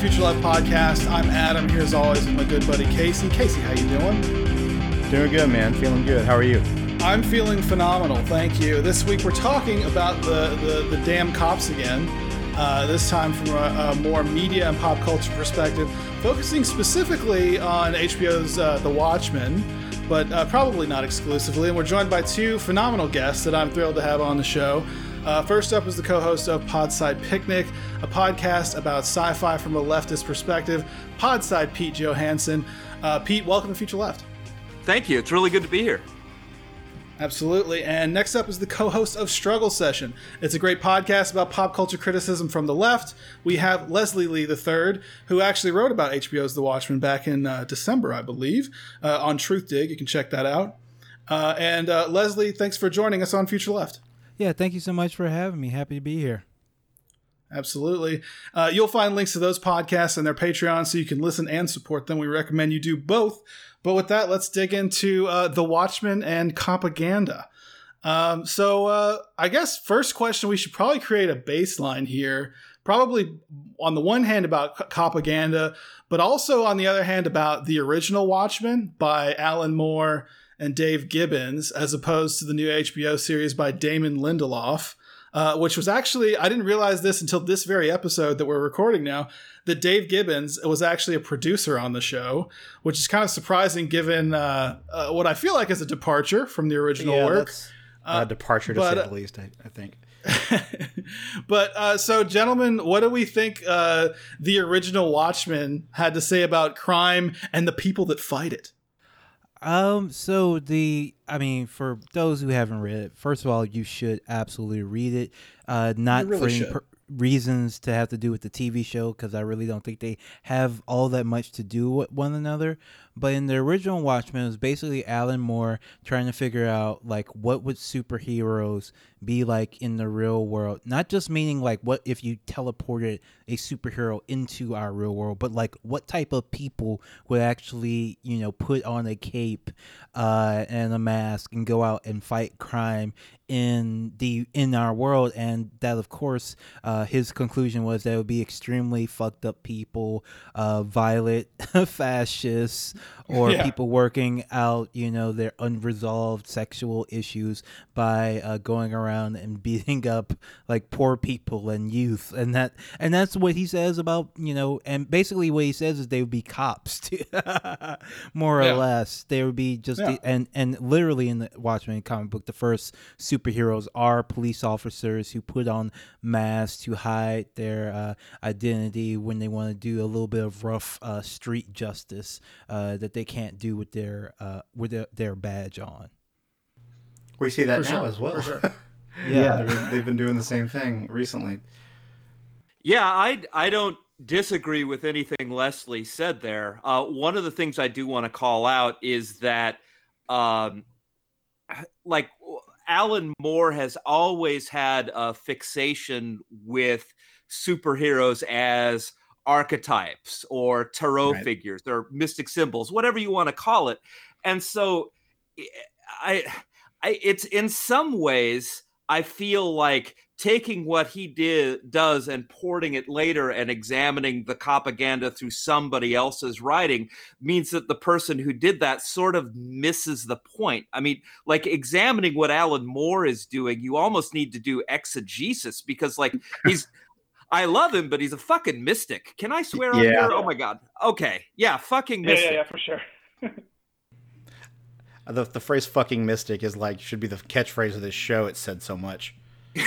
Future Left podcast. I'm Adam here as always with my good buddy Casey. Casey, how you doing? Doing good, man. Feeling good. How are you? I'm feeling phenomenal. Thank you. This week we're talking about the the, the damn cops again. Uh, this time from a, a, more media and pop culture perspective, focusing specifically on HBO's uh, The Watchmen, but uh, probably not exclusively. And we're joined by two phenomenal guests that I'm thrilled to have on the show. Uh, first up is the co host of Podside Picnic, a podcast about sci fi from a leftist perspective. Podside Pete Johannsen. Uh, Pete, welcome to Future Left. Thank you. It's really good to be here. Absolutely. And next up is the co host of Struggle Session. It's a great podcast about pop culture criticism from the left. We have Leslie Lee III, who actually wrote about HBO's The Watchmen back in uh, December, I believe, uh, on Truthdig. You can check that out. Uh, and uh, Leslie, thanks for joining us on Future Left. Yeah, thank you so much for having me. Happy to be here. Absolutely. Uh, you'll find links to those podcasts and their Patreon so you can listen and support them. We recommend you do both. But with that, let's dig into uh, The Watchmen and propaganda. Um, so, uh, I guess first question we should probably create a baseline here. Probably on the one hand about propaganda, but also on the other hand about the original Watchmen by Alan Moore and Dave Gibbons, as opposed to the new HBO series by Damon Lindelof, uh, which was actually, I didn't realize this until this very episode that we're recording now, that Dave Gibbons was actually a producer on the show, which is kind of surprising given uh, uh, what I feel like is a departure from the original yeah, work. a departure to but, say the least, I, I think. but uh, so, gentlemen, what do we think uh, the original Watchmen had to say about crime and the people that fight it? Um, so the I mean, for those who haven't read it, first of all, you should absolutely read it. Uh, not really for any per- reasons to have to do with the TV show because I really don't think they have all that much to do with one another. But in the original Watchmen, it was basically Alan Moore trying to figure out like what would superheroes be like in the real world. Not just meaning like what if you teleported a superhero into our real world, but like what type of people would actually, you know, put on a cape uh, and a mask and go out and fight crime in the in our world and that of course uh, his conclusion was that it would be extremely fucked up people uh, violent fascists or yeah. people working out, you know, their unresolved sexual issues by uh, going around and beating up like poor people and youth, and that and that's what he says about you know, and basically what he says is they would be cops, too, more yeah. or less. They would be just yeah. the, and and literally in the Watchmen comic book, the first superheroes are police officers who put on masks to hide their uh, identity when they want to do a little bit of rough uh, street justice uh, that they they can't do with their uh, with their, their badge on. We see that For now sure. as well. Sure. yeah, yeah. they've been doing the same thing recently. Yeah, I I don't disagree with anything Leslie said there. Uh, one of the things I do want to call out is that, um, like Alan Moore has always had a fixation with superheroes as archetypes or tarot right. figures or mystic symbols, whatever you want to call it. And so eh, I, I it's in some ways I feel like taking what he did does and porting it later and examining the propaganda through somebody else's writing means that the person who did that sort of misses the point. I mean, like examining what Alan Moore is doing, you almost need to do exegesis because like he's I love him, but he's a fucking mystic. Can I swear on yeah. here? Oh my god. Okay. Yeah, fucking mystic. Yeah, yeah, yeah for sure. the the phrase "fucking mystic" is like should be the catchphrase of this show. It said so much.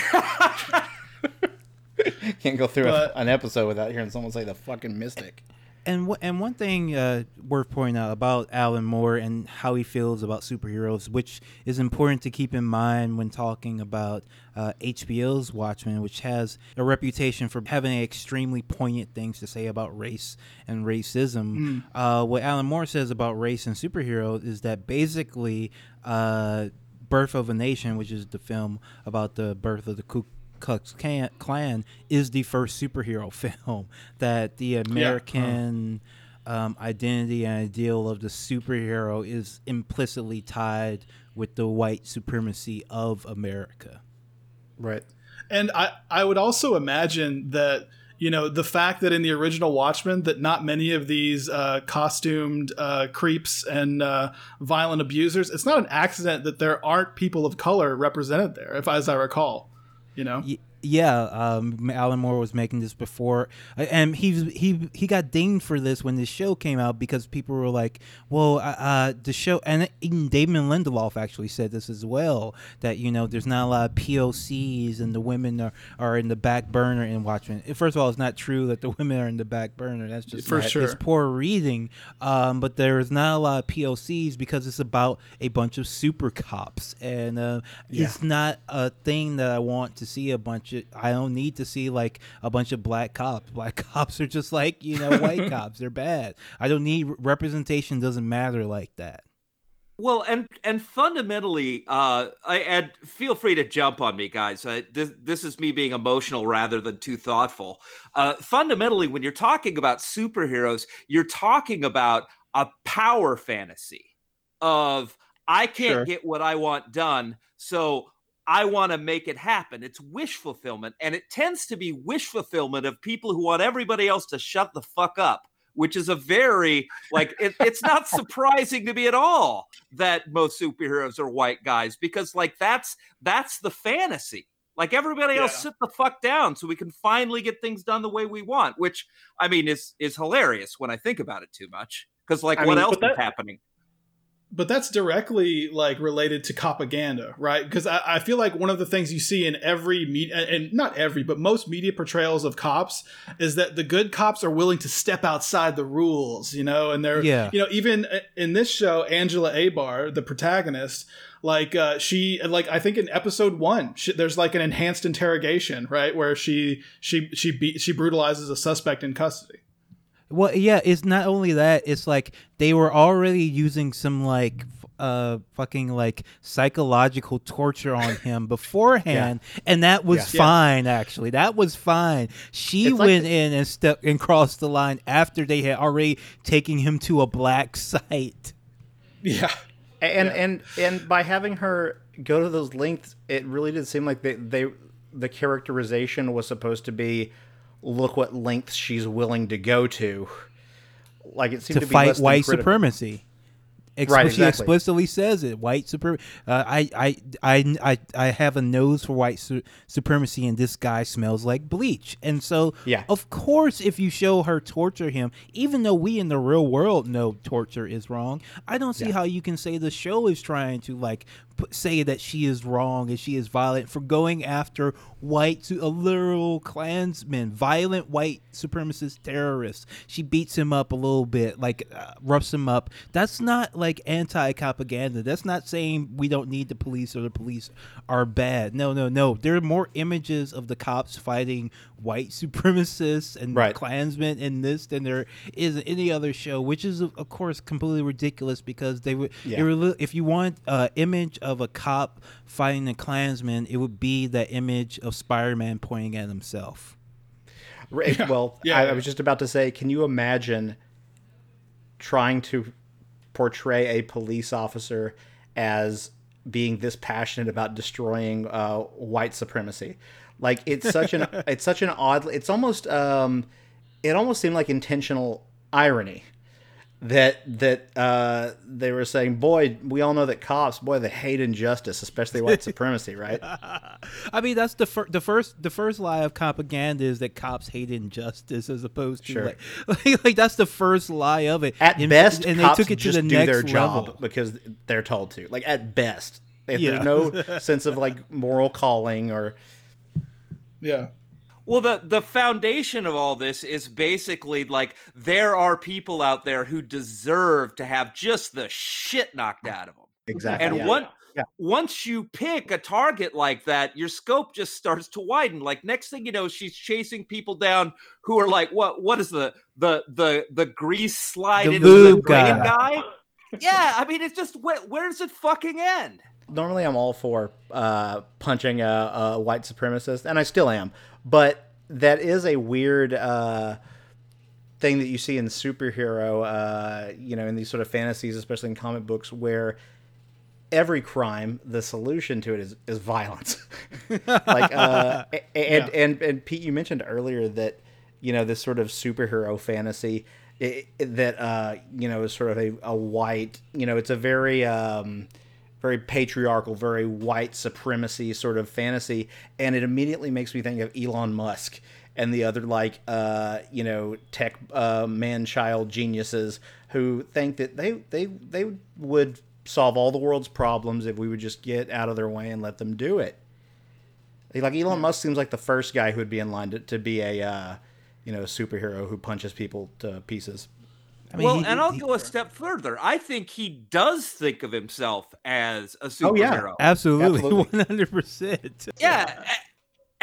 Can't go through but, a, an episode without hearing someone say the fucking mystic. And w- and one thing uh, worth pointing out about Alan Moore and how he feels about superheroes, which is important to keep in mind when talking about uh, HBO's Watchmen, which has a reputation for having extremely poignant things to say about race and racism. Mm. Uh, what Alan Moore says about race and superheroes is that basically, uh, Birth of a Nation, which is the film about the birth of the Ku Klux Klan is the first superhero film that the American yeah. um, identity and ideal of the superhero is implicitly tied with the white supremacy of America. Right. And I, I would also imagine that you know the fact that in the original Watchmen that not many of these uh, costumed uh, creeps and uh, violent abusers. It's not an accident that there aren't people of color represented there, if as I recall. You know yeah, um, Alan Moore was making this before, and he he he got dinged for this when the show came out because people were like, "Well, uh, uh the show," and Damon Lindelof actually said this as well that you know there's not a lot of POCs and the women are, are in the back burner in Watchmen. First of all, it's not true that the women are in the back burner. That's just for not, sure. It's poor reading, um, but there is not a lot of POCs because it's about a bunch of super cops, and uh, yeah. it's not a thing that I want to see a bunch I don't need to see like a bunch of black cops. Black cops are just like you know white cops. They're bad. I don't need representation. Doesn't matter like that. Well, and and fundamentally, uh, I and feel free to jump on me, guys. Uh, this this is me being emotional rather than too thoughtful. Uh, fundamentally, when you're talking about superheroes, you're talking about a power fantasy of I can't sure. get what I want done, so I want to make it happen. It's wish fulfillment. And it tends to be wish fulfillment of people who want everybody else to shut the fuck up, which is a very, like, it, it's not surprising to me at all that most superheroes are white guys because, like, that's that's the fantasy. Like everybody else, sit the fuck down so we can finally get things done the way we want. Which I mean is is hilarious when I think about it too much. Because like, I what mean, else that, is happening? But that's directly like related to propaganda, right? Because I, I, feel like one of the things you see in every media, and not every, but most media portrayals of cops is that the good cops are willing to step outside the rules, you know, and they're, yeah. you know, even in this show, Angela Abar, the protagonist, like uh, she, like I think in episode one, she, there's like an enhanced interrogation, right, where she she she be, she brutalizes a suspect in custody. Well, yeah, it's not only that, it's like they were already using some like uh fucking like psychological torture on him beforehand yeah. and that was yeah. fine yeah. actually that was fine she it's went like in and stepped and crossed the line after they had already taken him to a black site yeah and and and by having her go to those lengths it really did seem like they, they the characterization was supposed to be look what lengths she's willing to go to. Like it seems to, to fight white supremacy. Right, exactly. She explicitly says it. White supremacy. Uh, I, I, I, I, I have a nose for white su- supremacy, and this guy smells like bleach. And so, yeah. of course, if you show her torture him, even though we in the real world know torture is wrong, I don't see yeah. how you can say the show is trying to like say that she is wrong and she is violent for going after white a literal Klansman, violent white supremacist terrorists. She beats him up a little bit, like uh, roughs him up. That's not like anti-propaganda. That's not saying we don't need the police or the police are bad. No, no, no. There are more images of the cops fighting white supremacists and right. Klansmen in this than there is in any other show, which is of course completely ridiculous because they would. Yeah. if you want an uh, image of a cop fighting a Klansman, it would be that image of Spider-Man pointing at himself. Right. Yeah. Well, yeah. I, I was just about to say, can you imagine trying to portray a police officer as being this passionate about destroying uh, white supremacy? Like it's such an it's such an odd. It's almost um, it almost seemed like intentional irony that that uh, they were saying, "Boy, we all know that cops, boy, they hate injustice, especially white supremacy, right?" I mean, that's the fir- the first the first lie of propaganda is that cops hate injustice, as opposed to sure. like, like, like that's the first lie of it. At and, best, and they took it to the next their job level. because they're told to. Like at best, if yeah. there's no sense of like moral calling or yeah well, the the foundation of all this is basically like there are people out there who deserve to have just the shit knocked out of them. Exactly. And yeah. one yeah. once you pick a target like that, your scope just starts to widen. Like next thing you know, she's chasing people down who are like, what what is the the the the grease slide the into the guy. guy? yeah, I mean, it's just where, where does it fucking end? Normally, I'm all for uh, punching a, a white supremacist, and I still am but that is a weird uh, thing that you see in superhero, uh, you know, in these sort of fantasies, especially in comic books, where every crime, the solution to it is, is violence. like, uh, and, yeah. and, and Pete, you mentioned earlier that you know, this sort of superhero fantasy it, it, that uh, you know is sort of a, a white, you know, it's a very um, very patriarchal, very white supremacy sort of fantasy, and it immediately makes me think of Elon Musk and the other like uh, you know tech uh, man child geniuses who think that they they they would solve all the world's problems if we would just get out of their way and let them do it. Like Elon Musk seems like the first guy who would be in line to, to be a uh, you know superhero who punches people to pieces. I mean, well, he, and I'll he, go a step further. I think he does think of himself as a superhero. Oh, yeah. Absolutely, one hundred percent. Yeah,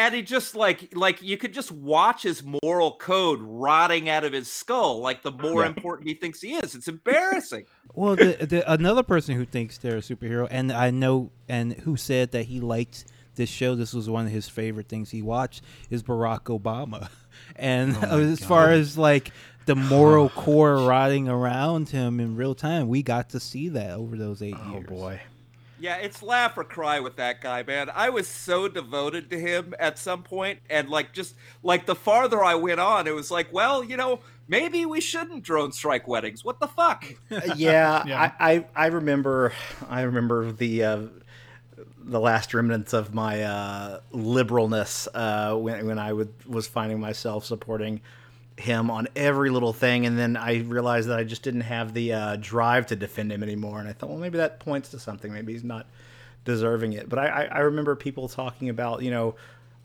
and he just like like you could just watch his moral code rotting out of his skull. Like the more yeah. important he thinks he is, it's embarrassing. well, the, the, another person who thinks they're a superhero, and I know, and who said that he liked this show. This was one of his favorite things he watched. Is Barack Obama, and oh as God. far as like the moral core rotting around him in real time. We got to see that over those eight oh, years. Oh boy. Yeah, it's laugh or cry with that guy, man. I was so devoted to him at some point, and like just like the farther I went on, it was like, well, you know, maybe we shouldn't drone strike weddings. What the fuck? yeah, yeah. I, I, I remember I remember the uh, the last remnants of my uh, liberalness uh, when when I would was finding myself supporting him on every little thing, and then I realized that I just didn't have the uh, drive to defend him anymore. And I thought, well, maybe that points to something. Maybe he's not deserving it. But I, I remember people talking about, you know,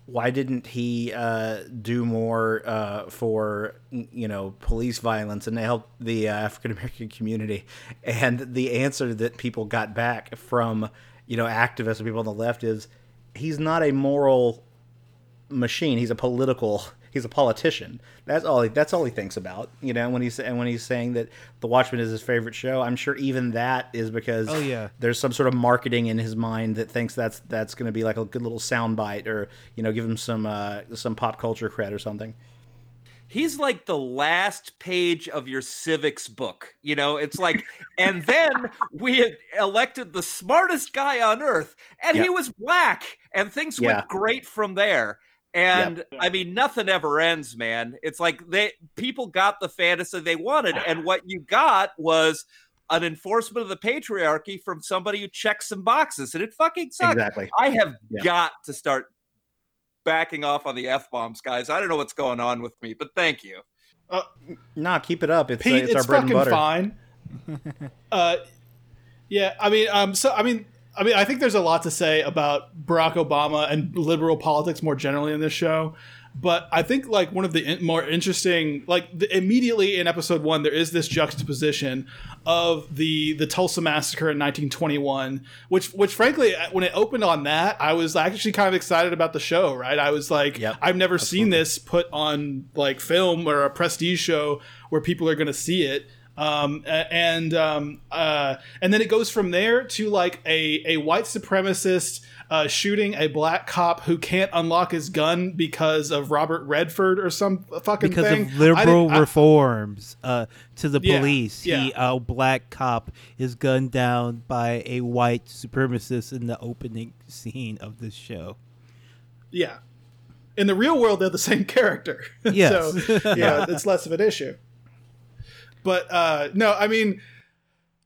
why didn't he uh, do more uh, for you know police violence and to help the uh, African American community? And the answer that people got back from you know activists and people on the left is he's not a moral machine. He's a political he's a politician. That's all. He, that's all he thinks about. You know, when he's and when he's saying that The Watchmen is his favorite show, I'm sure even that is because oh yeah, there's some sort of marketing in his mind that thinks that's that's going to be like a good little soundbite or you know give him some uh, some pop culture cred or something he's like the last page of your civics book you know it's like and then we had elected the smartest guy on earth and he was black and things yeah. went great from there and yep. I mean, nothing ever ends, man. It's like they people got the fantasy they wanted, and what you got was an enforcement of the patriarchy from somebody who checks some boxes, and it fucking sucks. Exactly. I have got to start backing off on the f bombs, guys. I don't know what's going on with me, but thank you. Uh, nah, keep it up. It's, Pete, uh, it's, it's our bread and butter. Fine. uh, yeah, I mean, um, so I mean, I mean, I think there's a lot to say about Barack Obama and liberal politics more generally in this show. But I think like one of the in- more interesting, like the, immediately in episode one, there is this juxtaposition of the the Tulsa massacre in 1921, which which frankly, uh, when it opened on that, I was actually kind of excited about the show. Right, I was like, yep, I've never absolutely. seen this put on like film or a prestige show where people are going to see it. Um, and um, uh, and then it goes from there to like a, a white supremacist uh, shooting a black cop who can't unlock his gun because of Robert Redford or some fucking because thing. of liberal reforms uh, to the yeah, police. Yeah. He, a black cop is gunned down by a white supremacist in the opening scene of this show. Yeah. In the real world, they're the same character. Yes. so, yeah, it's less of an issue. But uh, no, I mean,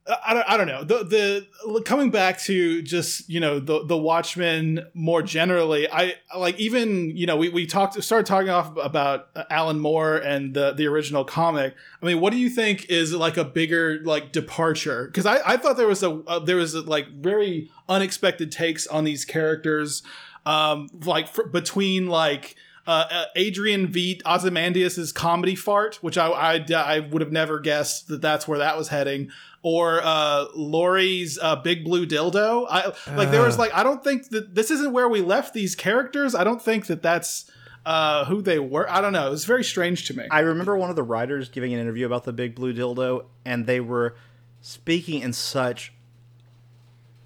I don't, I don't know. The the coming back to just you know the the Watchmen more generally. I like even you know we, we talked started talking off about Alan Moore and the the original comic. I mean, what do you think is like a bigger like departure? Because I, I thought there was a, a there was a, like very unexpected takes on these characters, um, like for, between like uh, uh, Adrian Veidt Ozymandias's comedy fart, which I, I, I would have never guessed that that's where that was heading, or uh, Laurie's uh, big blue dildo. I like there was like I don't think that this isn't where we left these characters. I don't think that that's uh, who they were. I don't know. It was very strange to me. I remember one of the writers giving an interview about the big blue dildo, and they were speaking in such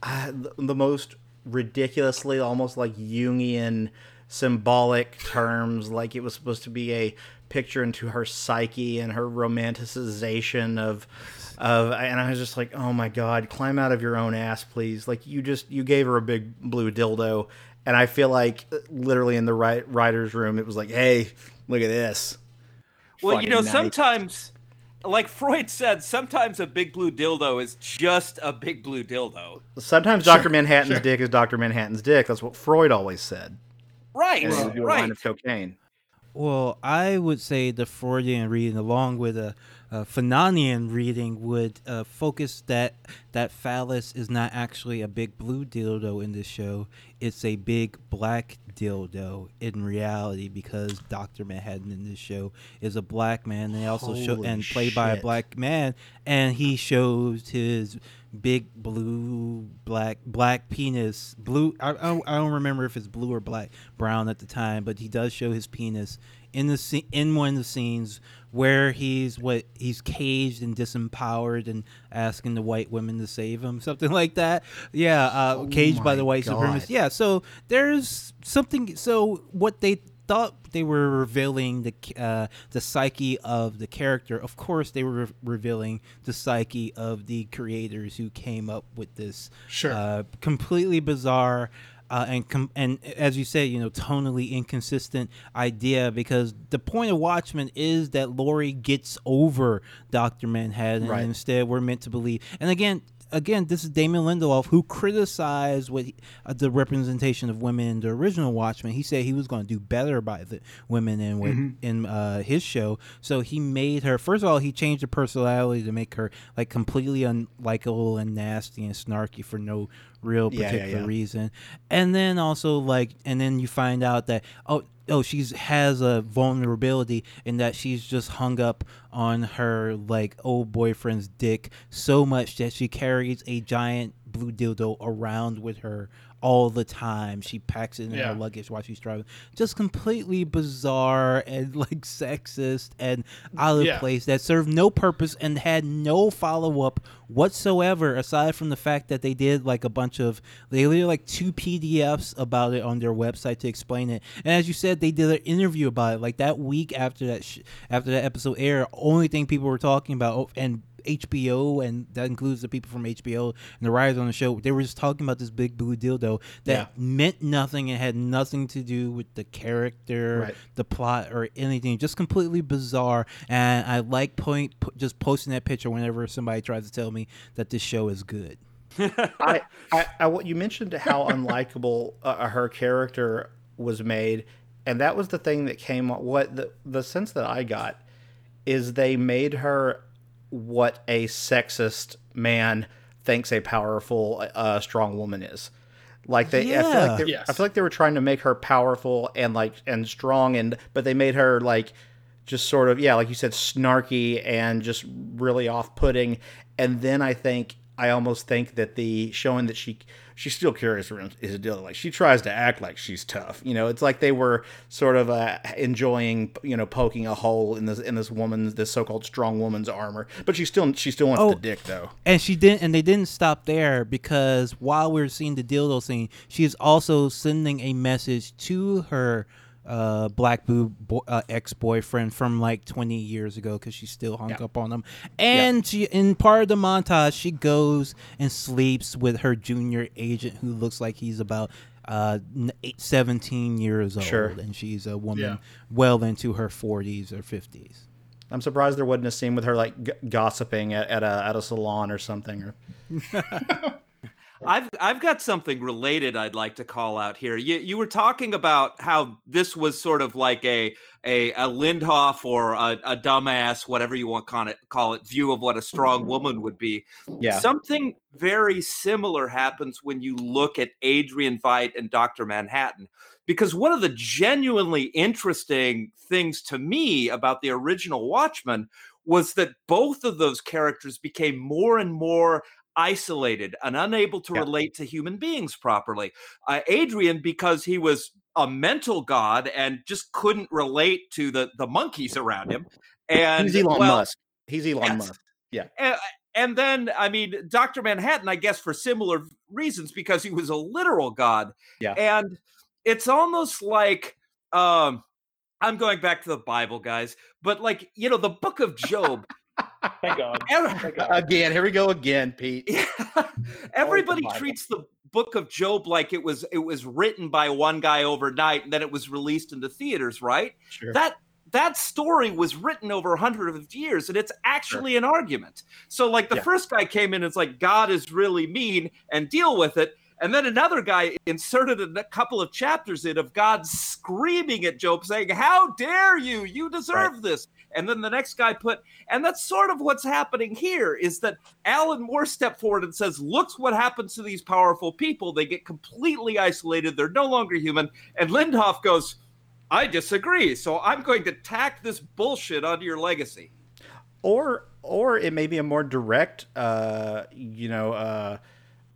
uh, the most ridiculously almost like Jungian symbolic terms like it was supposed to be a picture into her psyche and her romanticization of of and I was just like, "Oh my god, climb out of your own ass, please." Like you just you gave her a big blue dildo and I feel like uh, literally in the right writer's room it was like, "Hey, look at this." Well, you know, night. sometimes, like Freud said, sometimes a big blue dildo is just a big blue dildo. Sometimes sure. Doctor Manhattan's sure. dick is Doctor Manhattan's dick. That's what Freud always said. Right. Right. right. of cocaine. Well, I would say the Freudian reading, along with a, a Fanonian reading, would uh, focus that that phallus is not actually a big blue dildo in this show. It's a big black dildo in reality because Doctor Manhattan in this show is a black man. They also Holy show and played shit. by a black man, and he shows his big blue black black penis blue I, I, I don't remember if it's blue or black brown at the time but he does show his penis in the scene in one of the scenes where he's what he's caged and disempowered and asking the white women to save him something like that. Yeah uh, oh caged by the white supremacists yeah so there's something so what they thought they were revealing the uh, the psyche of the character. Of course, they were re- revealing the psyche of the creators who came up with this sure. uh, completely bizarre. Uh, and com- and as you say, you know, tonally inconsistent idea because the point of Watchmen is that Laurie gets over Doctor Manhattan, right. and instead we're meant to believe. And again, again, this is Damon Lindelof who criticized what he, uh, the representation of women in the original Watchmen. He said he was going to do better by the women in mm-hmm. in uh, his show. So he made her. First of all, he changed her personality to make her like completely unlikable and nasty and snarky for no real particular yeah, yeah, yeah. reason. And then also like, and then you find out that oh oh she's has a vulnerability in that she's just hung up on her like old boyfriend's dick so much that she carries a giant blue dildo around with her all the time. She packs it in yeah. her luggage while she's driving. Just completely bizarre and like sexist and out of yeah. place that served no purpose and had no follow up whatsoever aside from the fact that they did like a bunch of they did like two PDFs about it on their website to explain it. And as you said, they did an interview about it like that week after that sh- after that episode aired. Only thing people were talking about oh, and HBO, and that includes the people from HBO and the writers on the show. They were just talking about this big blue dildo that yeah. meant nothing and had nothing to do with the character, right. the plot, or anything. Just completely bizarre. And I like point just posting that picture whenever somebody tries to tell me that this show is good. I, I, I, you mentioned how unlikable uh, her character was made, and that was the thing that came. What the the sense that I got is they made her what a sexist man thinks a powerful, uh, strong woman is. Like they, yeah. I feel like yes. I feel like they were trying to make her powerful and like and strong, and but they made her like just sort of yeah, like you said, snarky and just really off-putting. And then I think I almost think that the showing that she she's still curious is a deal. Like she tries to act like she's tough. You know, it's like they were sort of uh, enjoying, you know, poking a hole in this in this woman's this so-called strong woman's armor. But she still she still wants oh, the dick though. And she didn't. And they didn't stop there because while we are seeing the dildo scene, she is also sending a message to her uh, black boo bo- uh, ex boyfriend from like 20 years ago because she's still hung yeah. up on him. And yeah. she, in part of the montage, she goes and sleeps with her junior agent who looks like he's about uh, 17 years old. Sure. And she's a woman yeah. well into her 40s or 50s. I'm surprised there wasn't a scene with her like g- gossiping at, at a at a salon or something. Or I've I've got something related I'd like to call out here. You you were talking about how this was sort of like a a, a Lindelof or a, a dumbass, whatever you want call it, call it, view of what a strong woman would be. Yeah. Something very similar happens when you look at Adrian Veidt and Dr. Manhattan. Because one of the genuinely interesting things to me about the original Watchmen was that both of those characters became more and more isolated and unable to yeah. relate to human beings properly. Uh, Adrian, because he was a mental god and just couldn't relate to the the monkeys around him. And he's Elon well, Musk. He's Elon yes. Musk. Yeah. And, and then, I mean, Dr. Manhattan, I guess, for similar reasons, because he was a literal god. Yeah. And it's almost like um I'm going back to the Bible, guys, but like, you know, the book of Job Thank God. Thank God. Again, here we go again, Pete. Everybody the treats the book of Job like it was it was written by one guy overnight and then it was released into theaters, right? Sure. That that story was written over a hundred of years and it's actually sure. an argument. So like the yeah. first guy came in and it's like God is really mean and deal with it. And then another guy inserted a couple of chapters in of God screaming at Job, saying, How dare you? You deserve right. this. And then the next guy put, and that's sort of what's happening here is that Alan Moore stepped forward and says, Look what happens to these powerful people. They get completely isolated. They're no longer human. And Lindelof goes, I disagree. So I'm going to tack this bullshit onto your legacy. Or, or it may be a more direct, uh, you know, uh,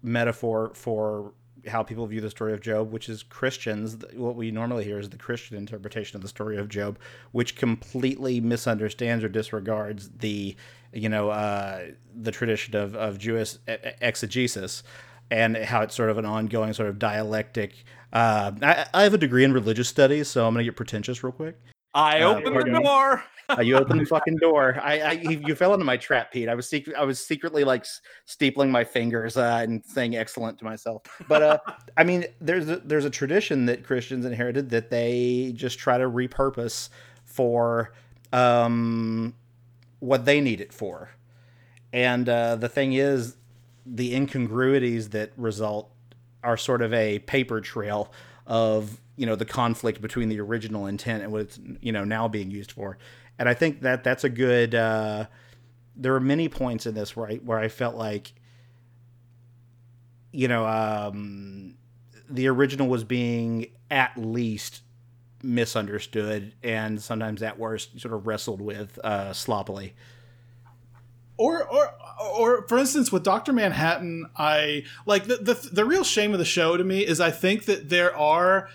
metaphor for how people view the story of Job, which is Christians. What we normally hear is the Christian interpretation of the story of Job, which completely misunderstands or disregards the, you know, uh, the tradition of, of Jewish exegesis and how it's sort of an ongoing sort of dialectic. Uh, I, I have a degree in religious studies, so I'm going to get pretentious real quick. I uh, open the door. Uh, you opened the fucking door. I, I you fell into my trap, Pete. I was secret. I was secretly like steepling my fingers uh, and saying "excellent" to myself. But uh, I mean, there's a, there's a tradition that Christians inherited that they just try to repurpose for um, what they need it for. And uh, the thing is, the incongruities that result are sort of a paper trail of you know the conflict between the original intent and what it's you know now being used for and I think that that's a good. Uh, there are many points in this where I where I felt like, you know, um, the original was being at least misunderstood and sometimes at worst sort of wrestled with uh, sloppily. Or, or, or, for instance, with Doctor Manhattan, I like the, the the real shame of the show to me is I think that there are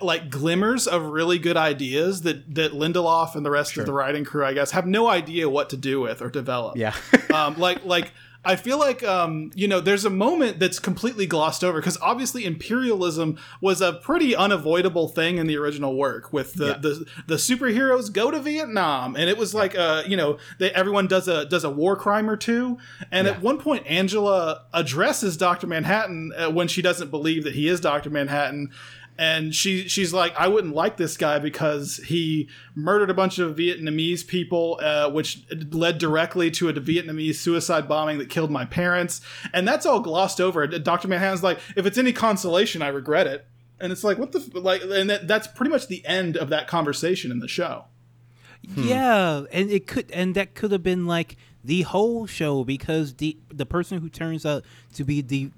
like glimmers of really good ideas that that Lindelof and the rest sure. of the writing crew, I guess, have no idea what to do with or develop. Yeah, um, like like I feel like um, you know there's a moment that's completely glossed over because obviously imperialism was a pretty unavoidable thing in the original work with the yeah. the, the superheroes go to Vietnam and it was like uh you know they, everyone does a does a war crime or two and yeah. at one point Angela addresses Doctor Manhattan uh, when she doesn't believe that he is Doctor Manhattan and she she's like i wouldn't like this guy because he murdered a bunch of vietnamese people uh, which led directly to a vietnamese suicide bombing that killed my parents. And that's all glossed over. Dr manhattan's like if it's any consolation i regret it. And it's like what the like and that, that's pretty much the end of that conversation in the show. Hmm. yeah and it could and that could have been like the whole show because the the person who turns out to be the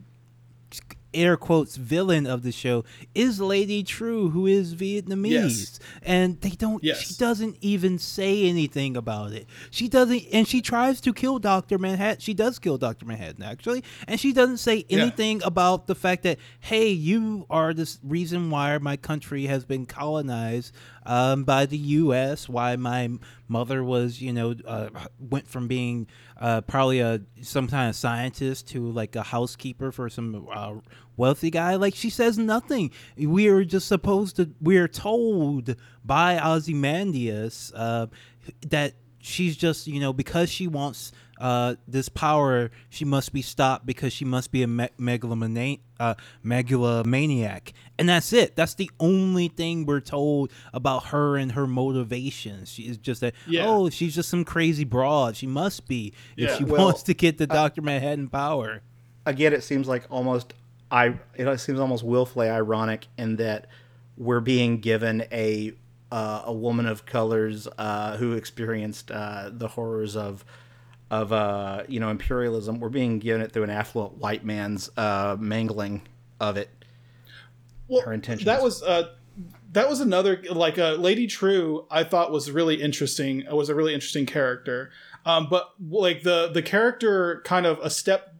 air quotes villain of the show is Lady Trieu, who is Vietnamese, yes. and they don't. Yes. She doesn't even say anything about it. She doesn't, and she tries to kill Doctor Manhattan. She does kill Doctor Manhattan actually, and she doesn't say anything yeah. about the fact that hey, you are the reason why my country has been colonized um, by the U.S. Why my mother was, you know, uh, went from being uh, probably a some kind of scientist to like a housekeeper for some uh, wealthy guy. Like she says nothing. We are just supposed to. We are told by Ozymandias uh, that she's just you know because she wants uh, this power, she must be stopped because she must be a me- megalomaniac, uh, megalomaniac, and that's it. That's the only thing we're told about her and her motivations. She is just that. Yeah. Oh, she's just some crazy broad. She must be yeah. if she well, wants to get the Doctor Manhattan power. Again, it seems like almost I. It seems almost willfully ironic in that we're being given a uh, a woman of colors uh, who experienced uh, the horrors of of uh, you know imperialism. We're being given it through an affluent white man's uh, mangling of it. Well, her intentions. That was uh, that was another like uh, Lady Trieu. I thought was really interesting. Was a really interesting character. Um, but like the the character kind of a step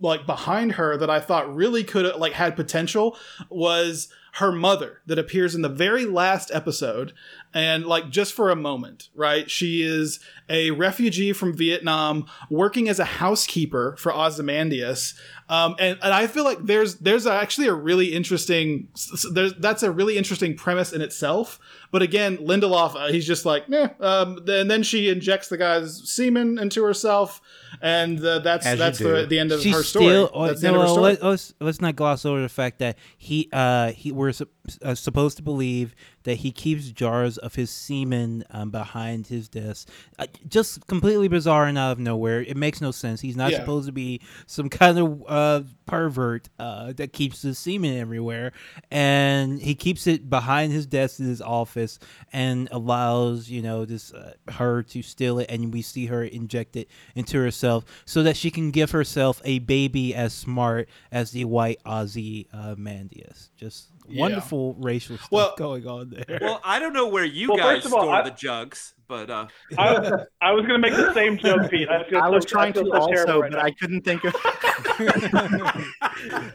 like behind her that I thought really could like had potential was her mother that appears in the very last episode and like just for a moment right she is a refugee from vietnam working as a housekeeper for ozymandias Um, and, and I feel like there's there's actually a really interesting there's that's a really interesting premise in itself. But again, Lindelof, uh, he's just like, eh. Um, and then she injects the guy's semen into herself, and uh, that's As that's the, the end of She's her story. Still, no, well, story. Let, us let's not gloss over the fact that he uh, he we're su- uh, supposed to believe that he keeps jars of his semen um, behind his desk. Uh, just completely bizarre and out of nowhere. It makes no sense. He's not yeah. supposed to be some kind of uh, pervert uh, that keeps his semen everywhere, and he keeps it behind his desk in his office and allows you know this uh, her to steal it, and we see her inject it into herself so that she can give herself a baby as smart as the white Ozymandias. Just yeah. wonderful racial stuff well, going on there. Well, I don't know where you well, guys store all, I, the jugs, but uh... I, I, was going to make the same joke, Pete. I, I was trying to also, right but now. I couldn't think of.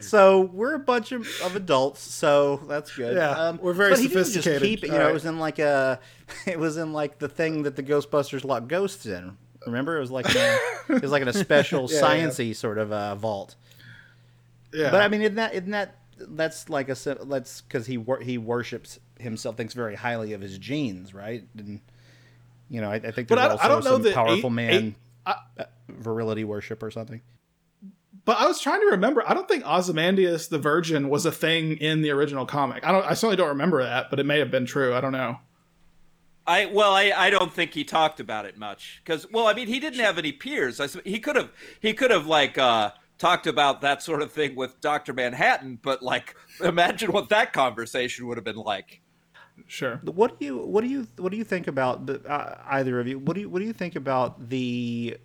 so we're a bunch of, of, adults, so that's good. Yeah, um, we're very sophisticated. keep it, you know, right. it was in like a, it was in like the thing that the Ghostbusters lock ghosts in. Remember, it was like a, it was like in a special yeah, sciency yeah. sort of uh, vault. Yeah, but I mean, isn't that isn't that that's like a that's because he he worships himself, thinks very highly of his genes, right? And you know, I, I think there's but I, also I don't know some powerful eight, man eight, I, uh, virility worship or something. But I was trying to remember. I don't think Ozymandias the Virgin was a thing in the original comic. I don't. I certainly don't remember that, but it may have been true. I don't know. I well, I, I don't think he talked about it much because well, I mean, he didn't have any peers. I, he could have he could have like uh, talked about that sort of thing with Doctor Manhattan, but like, imagine what that conversation would have been like. Sure. What do you what do you what do you think about the, uh, either of you? What do you what do you think about the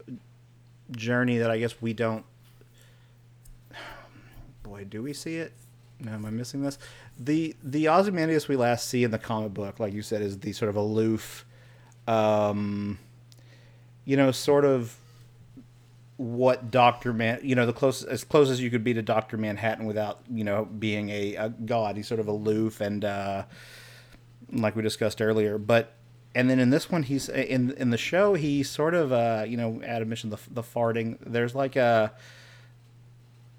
journey that I guess we don't? Boy, do we see it? No, am I missing this? The the Ozymandias we last see in the comic book, like you said, is the sort of aloof, um, you know, sort of what Doctor Man, you know, the close as close as you could be to Doctor Manhattan without, you know, being a, a god. He's sort of aloof and, uh, like we discussed earlier. But and then in this one, he's in in the show, he sort of, uh, you know, Adam mentioned the the farting. There's like a.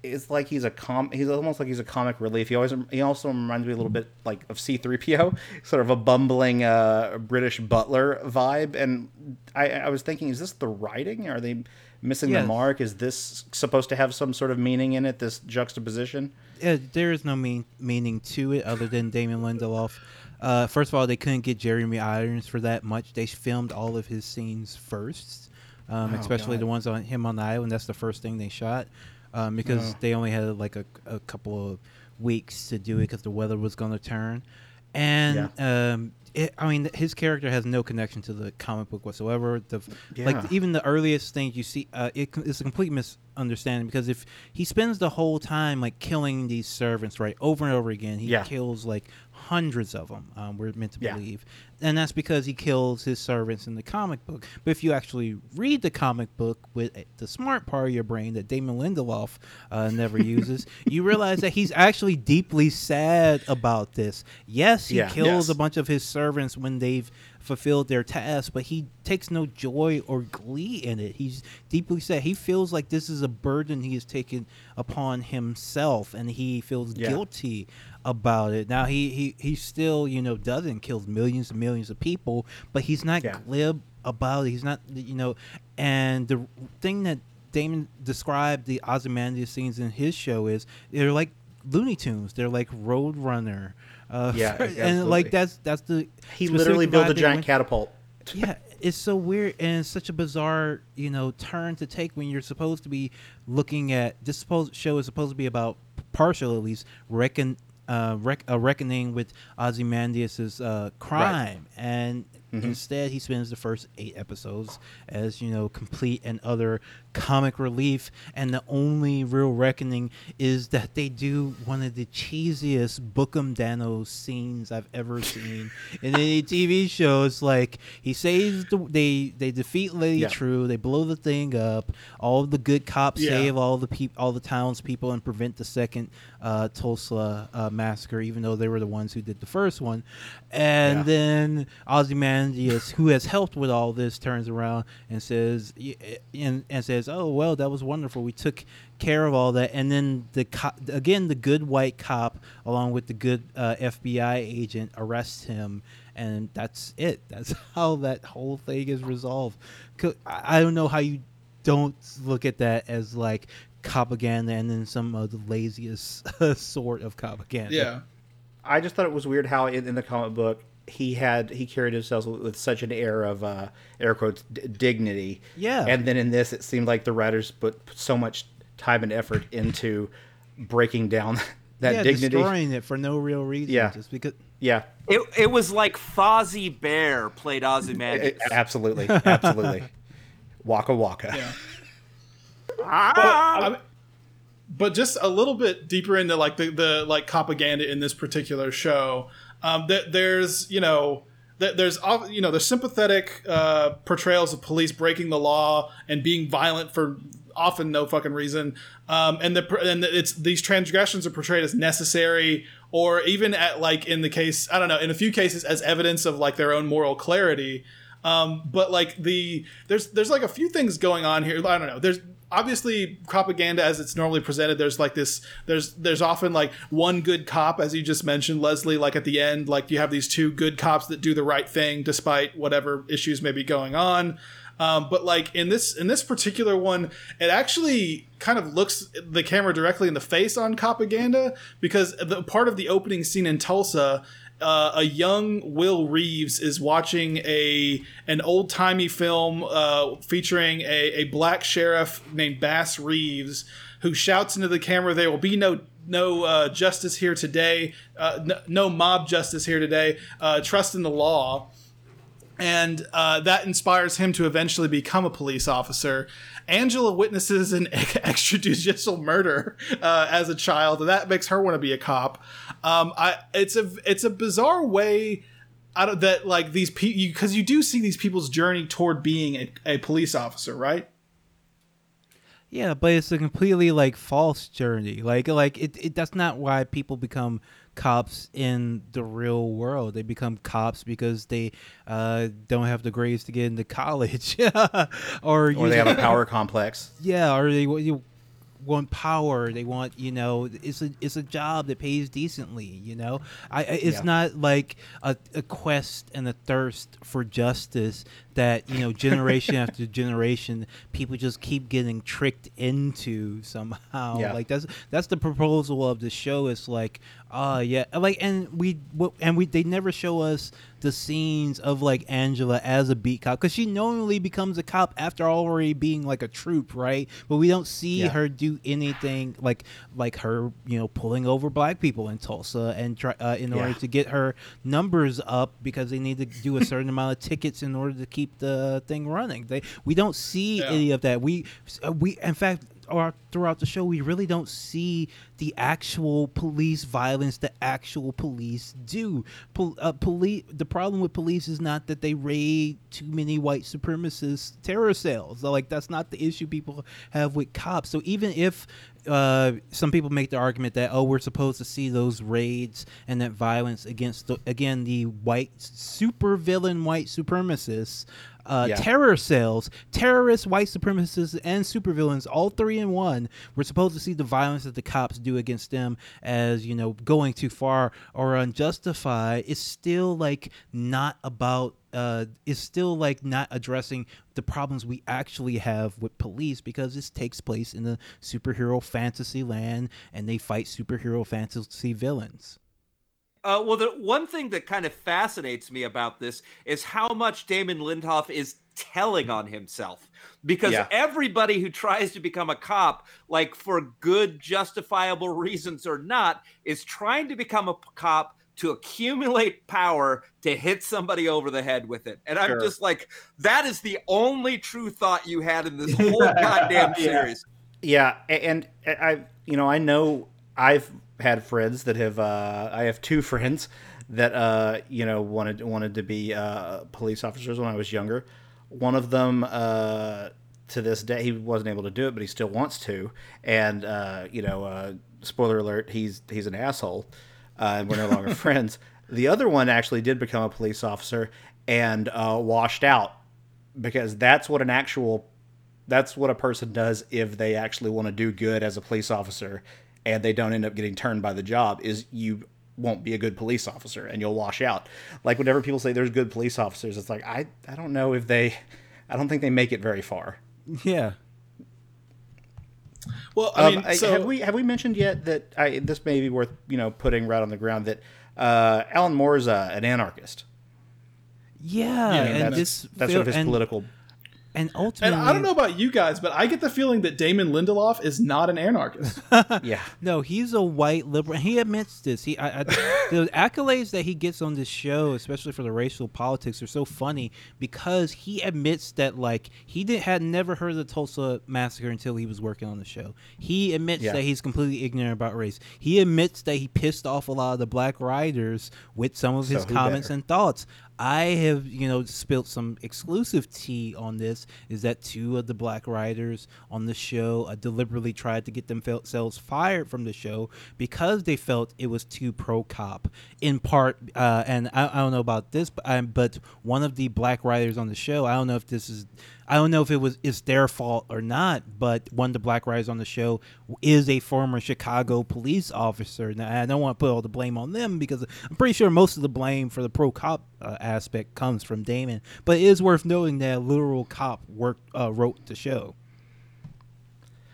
It's like he's a com. He's almost like he's a comic relief. He always he also reminds me a little bit like of C three PO, sort of a bumbling uh, British butler vibe. And I, I was thinking, is this the writing? Are they missing yes. the mark? Is this supposed to have some sort of meaning in it? This juxtaposition? Yeah, there is no mean, meaning to it other than Damon Lindelof. Uh, first of all, they couldn't get Jeremy Irons for that much. They filmed all of his scenes first, um, oh, especially God. the ones on him on the island. That's the first thing they shot um, because oh. they only had like a, a couple of weeks to do it because the weather was going to turn. And yeah. um, it, I mean, his character has no connection to the comic book whatsoever. The yeah. like even the earliest things you see, uh, it, it's a complete misunderstanding because if he spends the whole time like killing these servants right over and over again, he yeah. kills like hundreds of them. Um, we're meant to believe, yeah. and that's because he kills his servants in the comic book. But if you actually read the comic book with the smart part of your brain that Damon Lindelof uh, never uses, you realize that he's actually deeply sad about this. Yes, he yeah. kills yes. a bunch of his servants when they've fulfilled their task, but he takes no joy or glee in it. He's deeply sad. He feels like this is a burden he has taken upon himself, and he feels yeah. guilty about it. Now he, he he still you know doesn't kill millions and millions of people, but he's not yeah. glib about it. He's not you know, and the thing that Damon described the Ozymandias scenes in his show is they're like Looney Tunes. They're like Roadrunner. Uh, yeah, for, and like that's that's the he literally built a giant catapult. yeah, it's so weird and it's such a bizarre you know turn to take when you're supposed to be looking at this supposed show is supposed to be about partial at least reckon uh, rec- a reckoning with Ozymandias's uh, crime, right. and Mm-hmm. Instead, he spends the first eight episodes as, you know, complete and utter comic relief. And the only real reckoning is that they do one of the cheesiest Book 'em Danno scenes I've ever seen in any TV show. It's like he saves the, they they defeat Lady yeah. Trieu, they blow the thing up. All the good cops yeah. save all the peop, all the townspeople and prevent the second uh, Tulsa uh, massacre, even though they were the ones who did the first one. And yeah. then Ozymandias who has helped with all this, turns around and says, and, and says, "Oh well, that was wonderful. We took care of all that." And then the co- again, the good white cop, along with the good uh, FBI agent, arrests him, and that's it. That's how that whole thing is resolved. I don't know how you don't look at that as like propaganda and then some of the laziest sort of propaganda. Yeah. I just thought it was weird how in, in the comic book he had he carried himself with such an air of uh, air quotes d- dignity. Yeah. And then in this, it seemed like the writers put so much time and effort into breaking down that yeah, dignity, destroying it for no real reason. Yeah. Just because. Yeah. It it was like Fozzie Bear played Ozzy Ozymandias. absolutely, absolutely. waka waka. Yeah. Ah! But, but just a little bit deeper into like the, the like propaganda in this particular show um, that there's you know there's you know there's sympathetic uh, portrayals of police breaking the law and being violent for often no fucking reason. Um, and the and it's these transgressions are portrayed as necessary or even at like in the case i don't know in a few cases as evidence of like their own moral clarity. Um, but like the there's there's like a few things going on here. I don't know. There's obviously propaganda as it's normally presented there's like this there's there's often like one good cop as you just mentioned leslie like at the end like you have these two good cops that do the right thing despite whatever issues may be going on. Um, but like in this in this particular one it actually kind of looks the camera directly in the face on propaganda because the part of the opening scene in tulsa uh, a young Will Reeves is watching a an old timey film uh, featuring a, a black sheriff named Bass Reeves who shouts into the camera, "There will be no no uh, justice here today, uh, no, no, mob justice here today. Uh, trust in the law." And uh, that inspires him to eventually become a police officer. Angela witnesses an extrajudicial murder uh, as a child, and that makes her want to be a cop. Um, I it's a it's a bizarre way out of that like these people because you do see these people's journey toward being a, a police officer, right? Yeah, but it's a completely like false journey. Like like it, it that's not why people become cops in the real world. They become cops because they uh, don't have the grades to get into college, or or they have a power complex. Yeah, or they you want power. They want you know it's a it's a job that pays decently. You know, I it's yeah. not like a, a quest and a thirst for justice that you know generation after generation people just keep getting tricked into somehow yeah. like that's that's the proposal of the show it's like uh yeah like and we and we they never show us the scenes of like Angela as a beat cop because she normally becomes a cop after already being like a troop right but we don't see yeah. her do anything like like her you know pulling over black people in Tulsa and try uh, in order to get her numbers up because they need to do a certain amount of tickets in order to keep keep the thing running. They we don't see yeah. any of that. We uh, we in fact or throughout the show we really don't see the actual police violence that actual police do. Pol- uh, police. The problem with police is not that they raid too many white supremacist terror cells. Like that's not the issue people have with cops. So even if uh, some people make the argument that oh we're supposed to see those raids and that violence against the, again the white super villain white supremacists uh, yeah. terror cells, terrorists, white supremacists, and supervillains, all three in one. We're supposed to see the violence that the cops do against them as, you know, going too far or unjustified. It's still like not about uh, is still like not addressing the problems we actually have with police because this takes place in a superhero fantasy land and they fight superhero fantasy villains. Uh, well, the one thing that kind of fascinates me about this is how much Damon Lindelof is telling on himself. Because yeah. everybody who tries to become a cop like for good justifiable reasons or not is trying to become a cop to accumulate power to hit somebody over the head with it. And i'm just like that is the only true thought you had in this whole goddamn series. Yeah and i you know i know i've had friends that have. Uh, I have two friends that uh, you know wanted wanted to be uh, police officers when I was younger. One of them, uh, to this day, he wasn't able to do it, but he still wants to. And uh, you know, uh, spoiler alert: he's he's an asshole, and we're no longer friends. The other one actually did become a police officer, and uh, washed out because that's what an actual that's what a person does if they actually want to do good as a police officer and they don't end up getting turned by the job is you won't be a good police officer and you'll wash out. Like whenever people say there's good police officers it's like i i don't know if they i don't think they make it very far. Yeah. Well i um, mean so, have we have we mentioned yet that I, this may be worth you know putting right on the ground that uh, alan moore is uh, an anarchist. Yeah, yeah and that's, this that's feel, sort of his political and ultimately, and I don't know about you guys, but I get the feeling that Damon Lindelof is not an anarchist. yeah, no, he's a white liberal. He admits this. He I, I, the accolades that he gets on this show, especially for the racial politics, are so funny because he admits that like he did had never heard of the Tulsa massacre until he was working on the show. He admits yeah. that he's completely ignorant about race. He admits that he pissed off a lot of the black writers with some of his comments better? and thoughts. I have, you know, spilled some exclusive tea on this. Is that two of the black writers on the show uh, deliberately tried to get themselves fired from the show because they felt it was too pro cop. In part, uh, and I, I, don't know about this, but, um, but one of the black writers on the show, I don't know if this is I don't know if it was it's their fault or not, but one of the black writers on the show is a former Chicago police officer. Now I don't want to put all the blame on them because I'm pretty sure most of the blame for the pro cop uh, aspect comes from Damon. But it is worth noting that a literal cop worked uh, wrote the show.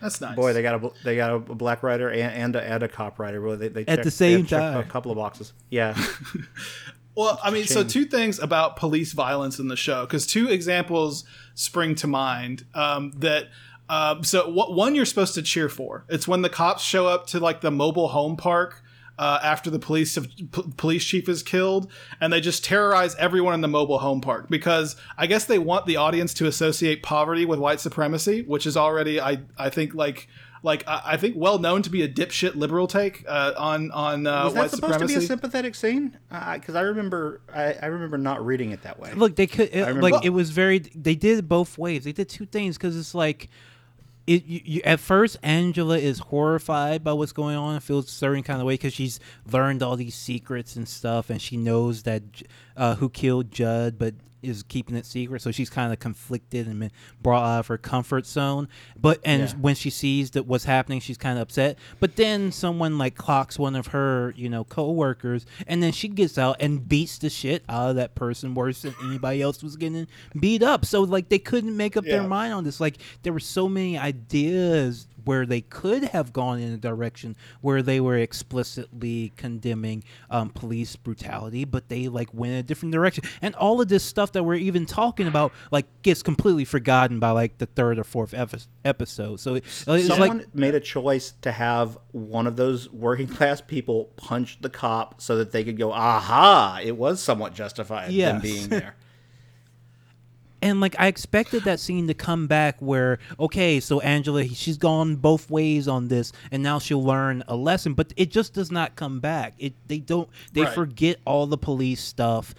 That's nice. Boy, they got a they got a black writer and and a, and a cop writer. Well, they, they at the same time a couple of boxes. Yeah. Well, I mean, so two things about police violence in the show, because two examples spring to mind um, that. Um, so what, one you're supposed to cheer for. It's when the cops show up to like the mobile home park uh, after the police have, p- police chief is killed, and they just terrorize everyone in the mobile home park because I guess they want the audience to associate poverty with white supremacy, which is already I I think like like I, think well known to be a dipshit liberal take uh, on on uh, was that supposed supremacy. to be a sympathetic scene? Because uh, I remember I, I, remember not reading it that way. Look, they could it, like well, it was very. They did both ways. They did two things because it's like. It, you, you, at first, Angela is horrified by what's going on and feels a certain kind of way because she's learned all these secrets and stuff, and she knows that uh, who killed Judd, but is keeping it secret, so she's kind of conflicted and been brought out of her comfort zone. But and yeah. when she sees that what's happening, she's kind of upset. But then someone like clocks one of her, you know, coworkers, and then she gets out and beats the shit out of that person worse than anybody else was getting beat up. So like they couldn't make up yeah. their mind on this. Like there were so many ideas where they could have gone in a direction where they were explicitly condemning um, police brutality, but they like went in a different direction. And all of this stuff that we're even talking about like gets completely forgotten by like the third or fourth episode. So it's someone like, made a choice to have one of those working class people punch the cop so that they could go, "Aha! It was somewhat justified yes. them being there." and like I expected that scene to come back where okay, so Angela she's gone both ways on this, and now she'll learn a lesson, but it just does not come back. It they don't they right. forget all the police stuff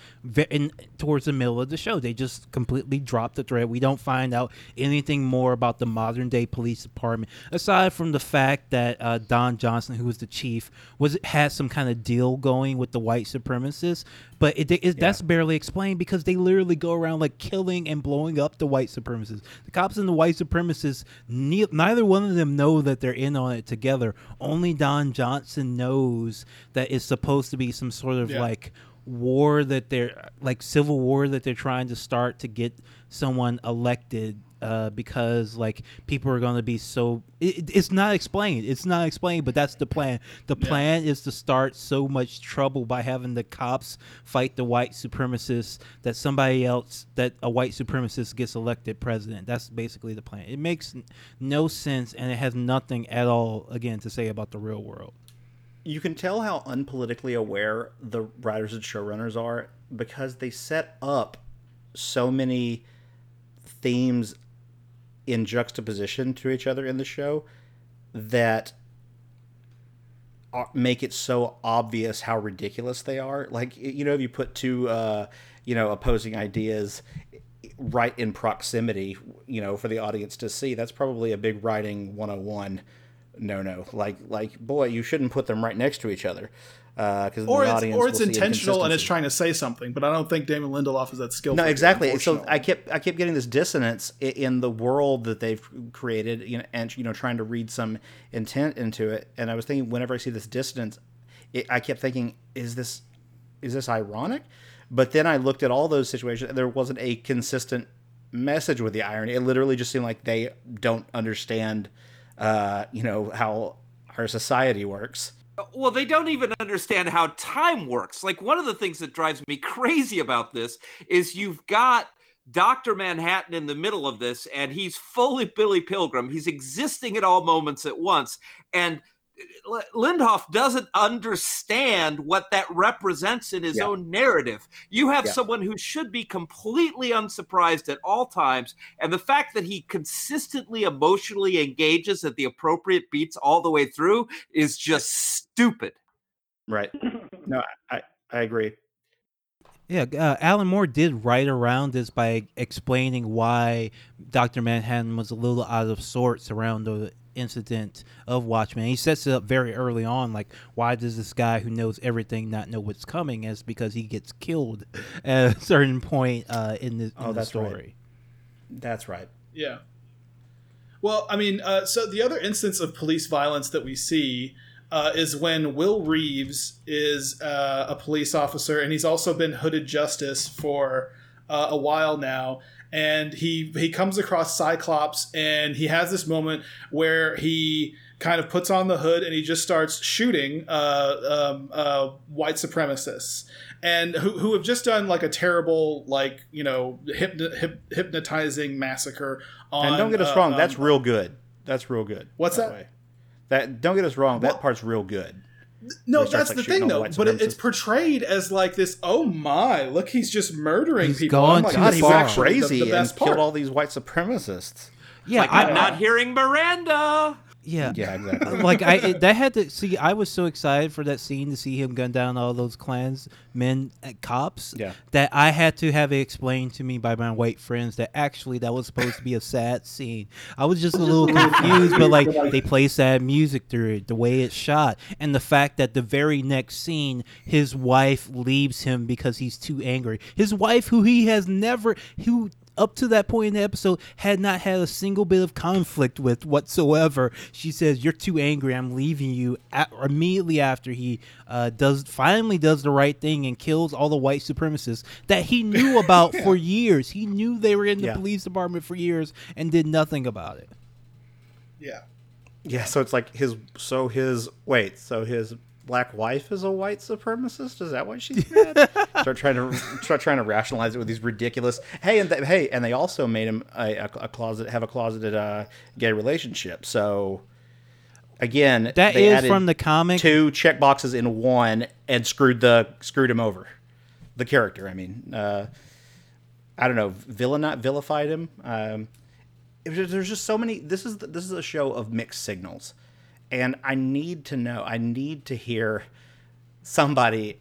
in, towards the middle of the show. They just completely drop the thread. We don't find out anything more about the modern day police department aside from the fact that uh, Don Johnson, who was the chief, was had some kind of deal going with the white supremacists but it, it, yeah. that's barely explained because they literally go around like killing and blowing up the white supremacists. The cops and the white supremacists, ne- neither one of them know that they're in on it together. Only Don Johnson knows that it's supposed to be some sort of yeah. like war that they're like civil war that they're trying to start to get someone elected uh, because like people are going to be so it, it's not explained. It's not explained but that's the plan. The plan yeah. is to start so much trouble by having the cops fight the white supremacists that somebody else that a white supremacist gets elected president. That's basically the plan. It makes no sense and it has nothing at all again to say about the real world you can tell how unpolitically aware the writers and showrunners are because they set up so many themes in juxtaposition to each other in the show that make it so obvious how ridiculous they are. Like you know, if you put two uh, you know opposing ideas right in proximity, you know, for the audience to see, that's probably a big writing 101 no no. Like like boy, you shouldn't put them right next to each other uh, because or the it's, or it's intentional and it's trying to say something. But I don't think Damon Lindelof is that skillful. No, exactly. So I kept I kept getting this dissonance in the world that they've created, you know, and you know, trying to read some intent into it. And I was thinking, whenever I see this dissonance, it, I kept thinking, is this is this ironic? But then I looked at all those situations, and there wasn't a consistent message with the irony. It literally just seemed like they don't understand, uh, you know, how our society works well, they don't even understand how time works. Like one of the things that drives me crazy about this is you've got Dr. Manhattan in the middle of this, and he's fully Billy Pilgrim. He's existing at all moments at once. And Lindelof doesn't understand what that represents in his yeah. own narrative. You have yeah. someone who should be completely unsurprised at all times, and the fact that he consistently emotionally engages at the appropriate beats all the way through is just stupid. Right. No, I I agree. Yeah, uh, Alan Moore did write around this by explaining why Dr. Manhattan was a little out of sorts around the incident of Watchmen. He sets it up very early on, like why does this guy who knows everything not know what's coming? As because he gets killed at a certain point uh, in the, in oh, the story. Right. That's right. Yeah. Well, I mean, uh, so the other instance of police violence that we see uh, is when Will Reeves is uh, a police officer, and he's also been hooded justice for uh, a while now and he he comes across Cyclops and he has this moment where he kind of puts on the hood and he just starts shooting uh, um, uh, white supremacists. And who, who have just done like a terrible like you know hypno- hip, hypnotizing massacre on and don't get us uh, wrong um, that's real good. That's real good what's that? way. that don't get us wrong well, that part's real good no, that's like the thing though. But it's portrayed as like this. Oh my! Look, he's just murdering he's people. Oh gone like, God, he went crazy the, the and part. killed all these white supremacists. Yeah, like, I'm not hearing Miranda. Yeah, yeah, exactly. like I it, that had to see. I was so excited for that scene to see him gun down all those clans men uh, cops. Yeah. that I had to have it explained to me by my white friends that actually that was supposed to be a sad scene. I was just a little confused, but like they play sad music through it, the way it's shot, and the fact that the very next scene, his wife leaves him because he's too angry. His wife, who he has never, who up to that point in the episode had not had a single bit of conflict with whatsoever. She says, "You're too angry. I'm leaving you." At, immediately after he uh, does finally does the right thing and kills all the white supremacists that he knew about yeah. for years. He knew they were in the yeah. police department for years and did nothing about it. Yeah. Yeah, so it's like his so his wait, so his black wife is a white supremacist? Is that why she's mad? start trying to start trying to rationalize it with these ridiculous. Hey, and th- hey, and they also made him a, a, a closet have a closeted uh, gay relationship. So again, that is from the comic. Two check boxes in one and screwed the screwed him over. The character, I mean, uh, I don't know, villain not vilified him. Um, there's just so many. This is this is a show of mixed signals and I need to know, I need to hear somebody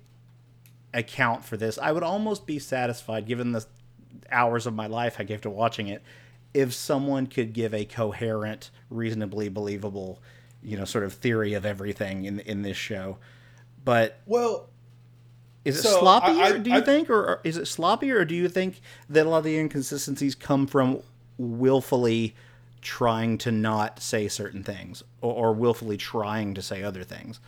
account for this. I would almost be satisfied, given the hours of my life I gave to watching it, if someone could give a coherent, reasonably believable, you know, sort of theory of everything in in this show. But well, is it so sloppy? I, do you I, think, or, or is it sloppy, or do you think that a lot of the inconsistencies come from willfully? Trying to not say certain things or, or willfully trying to say other things.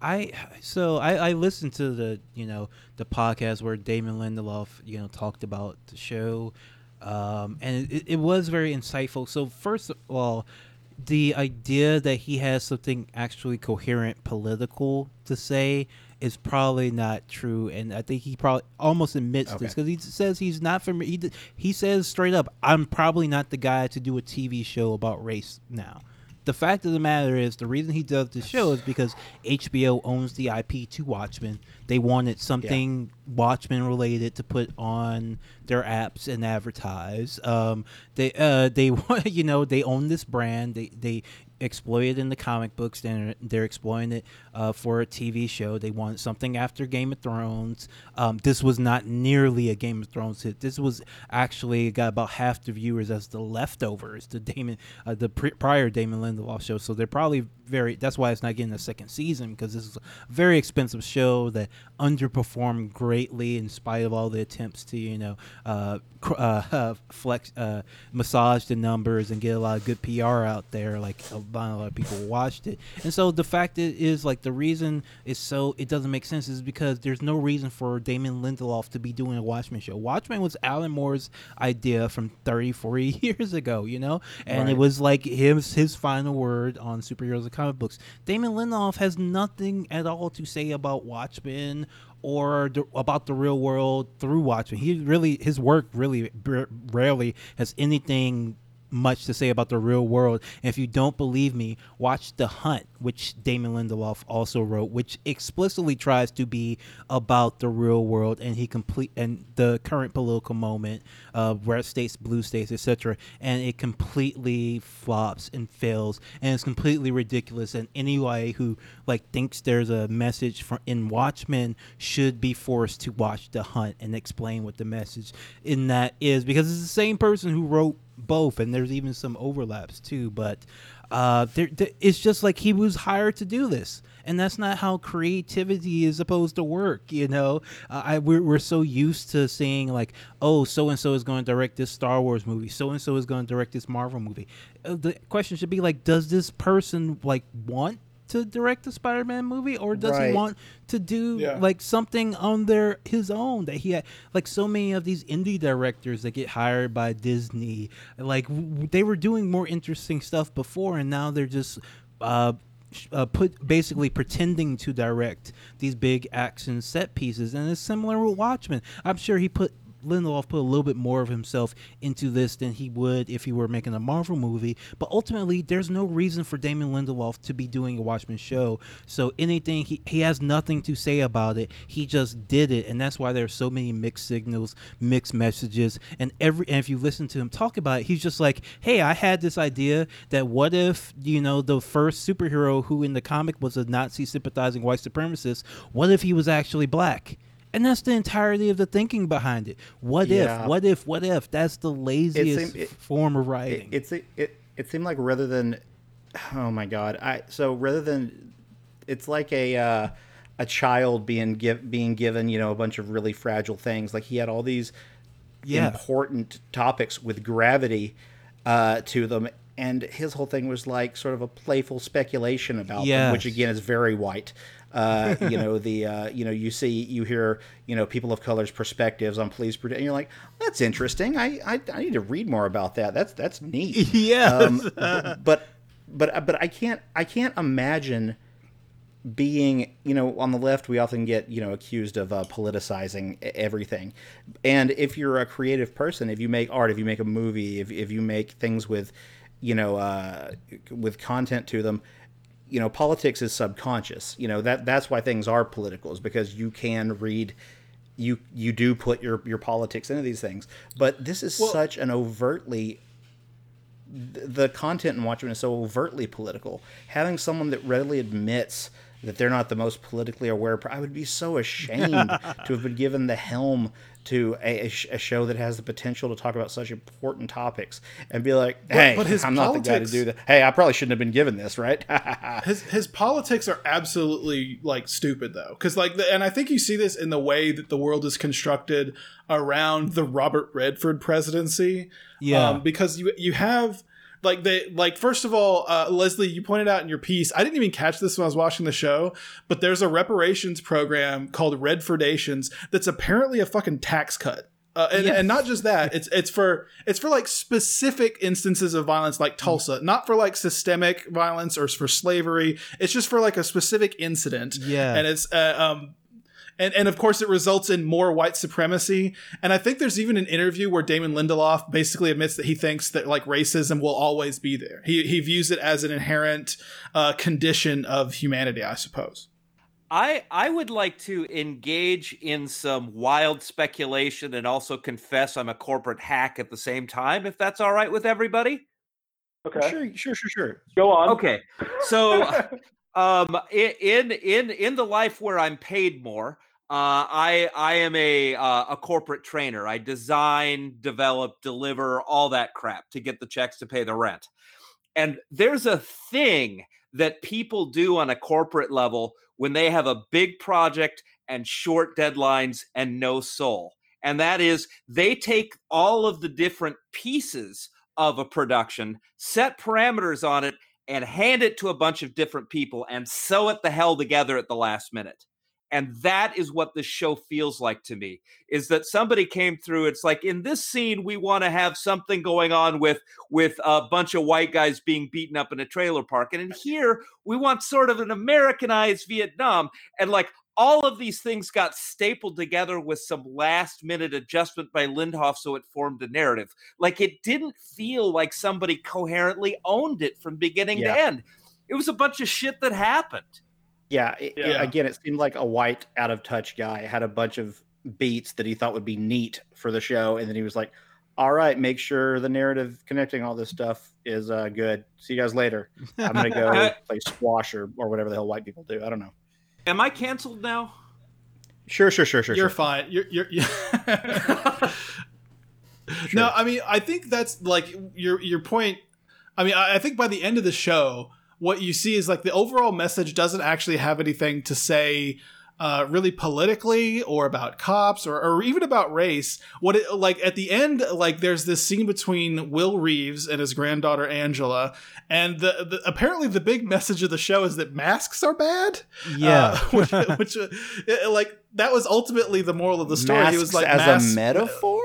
I so I, I listened to the you know the podcast where Damon Lindelof you know talked about the show, um, and it, it was very insightful. So first of all, the idea that he has something actually coherent political to say is probably not true, and I think he probably almost admits okay. this because he says he's not from. He he says straight up, "I'm probably not the guy to do a TV show about race now." The fact of the matter is, the reason he does the show is because HBO owns the IP to Watchmen. They wanted something yeah. Watchmen related to put on their apps and advertise. Um, they uh, they you know they own this brand. They they exploited in the comic books, and they're exploiting it uh, for a TV show. They want something after Game of Thrones. Um, this was not nearly a Game of Thrones hit. This was actually got about half the viewers as the leftovers, the Damon, uh, the prior Damon Lindelof show. So they're probably very. That's why it's not getting a second season because this is a very expensive show that underperformed greatly in spite of all the attempts to you know uh, uh, flex uh, massage the numbers and get a lot of good PR out there. Like a lot of people watched it, and so the fact is like the reason is so it doesn't make sense is because there's no reason for Damon Lindelof to be doing a Watchmen show. Watchmen was Alan Moore's idea from 30, 40 years ago, you know, and right. it was like his his final word on superheroes and comic books. Damon Lindelof has nothing at all to say about Watchmen or the, about the real world through Watchmen. He really his work really rarely has anything much to say about the real world. And if you don't believe me, watch The Hunt, which Damon Lindelof also wrote, which explicitly tries to be about the real world and he complete and the current political moment of red states, blue states, etc. And it completely flops and fails, and it's completely ridiculous. And anybody who like thinks there's a message for in Watchmen should be forced to watch The Hunt and explain what the message in that is, because it's the same person who wrote both, and there's even some overlaps too. But uh, there, there, it's just like he was hired to do this, and that's not how creativity is supposed to work. You know, uh, I we're, we're so used to seeing like, oh, so and so is going to direct this Star Wars movie, so and so is going to direct this Marvel movie. Uh, the question should be like, does this person like want to direct a Spider-Man movie, or does right. he want to do yeah. like something on their his own that he had? Like so many of these indie directors that get hired by Disney, like w- they were doing more interesting stuff before, and now they're just. Uh, uh, put basically pretending to direct these big action set pieces, and it's similar with Watchmen. I'm sure he put Lindelof put a little bit more of himself into this than he would if he were making a Marvel movie. But ultimately, there's no reason for Damon Lindelof to be doing a Watchmen show. So anything he he has nothing to say about it. He just did it, and that's why there's so many mixed signals, mixed messages, and every and if you listen to him talk about it, he's just like, "Hey, I had this idea that what if you know the first superhero who in the comic was a Nazi sympathizing white supremacist? What if he was actually black?" And that's the entirety of the thinking behind it. What yeah. if? What if? What if? That's the laziest it, form of writing. It, it, it it seemed like rather than, oh my god, I so rather than, it's like a uh, a child being give, being given you know a bunch of really fragile things. Like he had all these yeah. important topics with gravity uh, to them, and his whole thing was like sort of a playful speculation about yes. them, which again is very white. Uh, you know the uh, you know you see you hear you know people of color's perspectives on police and you're like that's interesting. I, I, I need to read more about that. That's that's neat. Yeah. Um, but but but I can't I can't imagine being you know on the left we often get you know accused of uh, politicizing everything and if you're a creative person if you make art if you make a movie if, if you make things with you know uh, with content to them you know politics is subconscious you know that that's why things are political is because you can read you you do put your your politics into these things but this is well, such an overtly the content in Watchmen is so overtly political. Having someone that readily admits that they're not the most politically aware. I would be so ashamed to have been given the helm to a, a, show that has the potential to talk about such important topics and be like, hey, but, but I'm not the guy to do that. Hey, I probably shouldn't have been given this, right? his his politics are absolutely like stupid though, because like, the, and I think you see this in the way that the world is constructed around the Robert Redford presidency. Yeah, um, because you you have like they like first of all uh, leslie you pointed out in your piece i didn't even catch this when i was watching the show but there's a reparations program called redfordations that's apparently a fucking tax cut. Uh, and, yes. and not just that it's it's for it's for like specific instances of violence like tulsa. Not for like systemic violence or for slavery. It's just for like a specific incident. Yeah. And it's uh, um and and of course it results in more white supremacy. And I think there's even an interview where Damon Lindelof basically admits that he thinks that like racism will always be there. He he views it as an inherent uh, condition of humanity, I suppose. I I would like to engage in some wild speculation and also confess I'm a corporate hack at the same time, if that's all right with everybody. Okay. Sure, sure, sure, sure. Go on. Okay. So um in in in the life where I'm paid more, uh, I I am a uh, a corporate trainer. I design, develop, deliver all that crap to get the checks to pay the rent. And there's a thing that people do on a corporate level when they have a big project and short deadlines and no soul. And that is they take all of the different pieces of a production, set parameters on it, and hand it to a bunch of different people and sew it the hell together at the last minute. And that is what the show feels like to me is that somebody came through it's like in this scene we want to have something going on with with a bunch of white guys being beaten up in a trailer park and in here we want sort of an americanized vietnam and like all of these things got stapled together with some last minute adjustment by Lindelof so it formed a narrative. Like it didn't feel like somebody coherently owned it from beginning yeah. to end. It was a bunch of shit that happened. Yeah, it, yeah. Again, it seemed like a white, out of touch guy had a bunch of beats that he thought would be neat for the show, and then he was like, "All right, make sure the narrative connecting all this stuff is uh, good. See you guys later. I'm gonna go play squash or or whatever the hell white people do. I don't know." Am I canceled now? Sure, sure, sure, sure. You're sure. fine. You're you're. you're... sure. No, I mean I think that's like your your point. I mean I, I think by the end of the show what you see is like the overall message doesn't actually have anything to say uh, really politically or about cops or, or even about race. What it like at the end, like there's this scene between Will Reeves and his granddaughter Angela, and the, the apparently the big message of the show is that masks are bad. Yeah, uh, which, which uh, like that was ultimately the moral of the story. Masks he was like as a metaphor.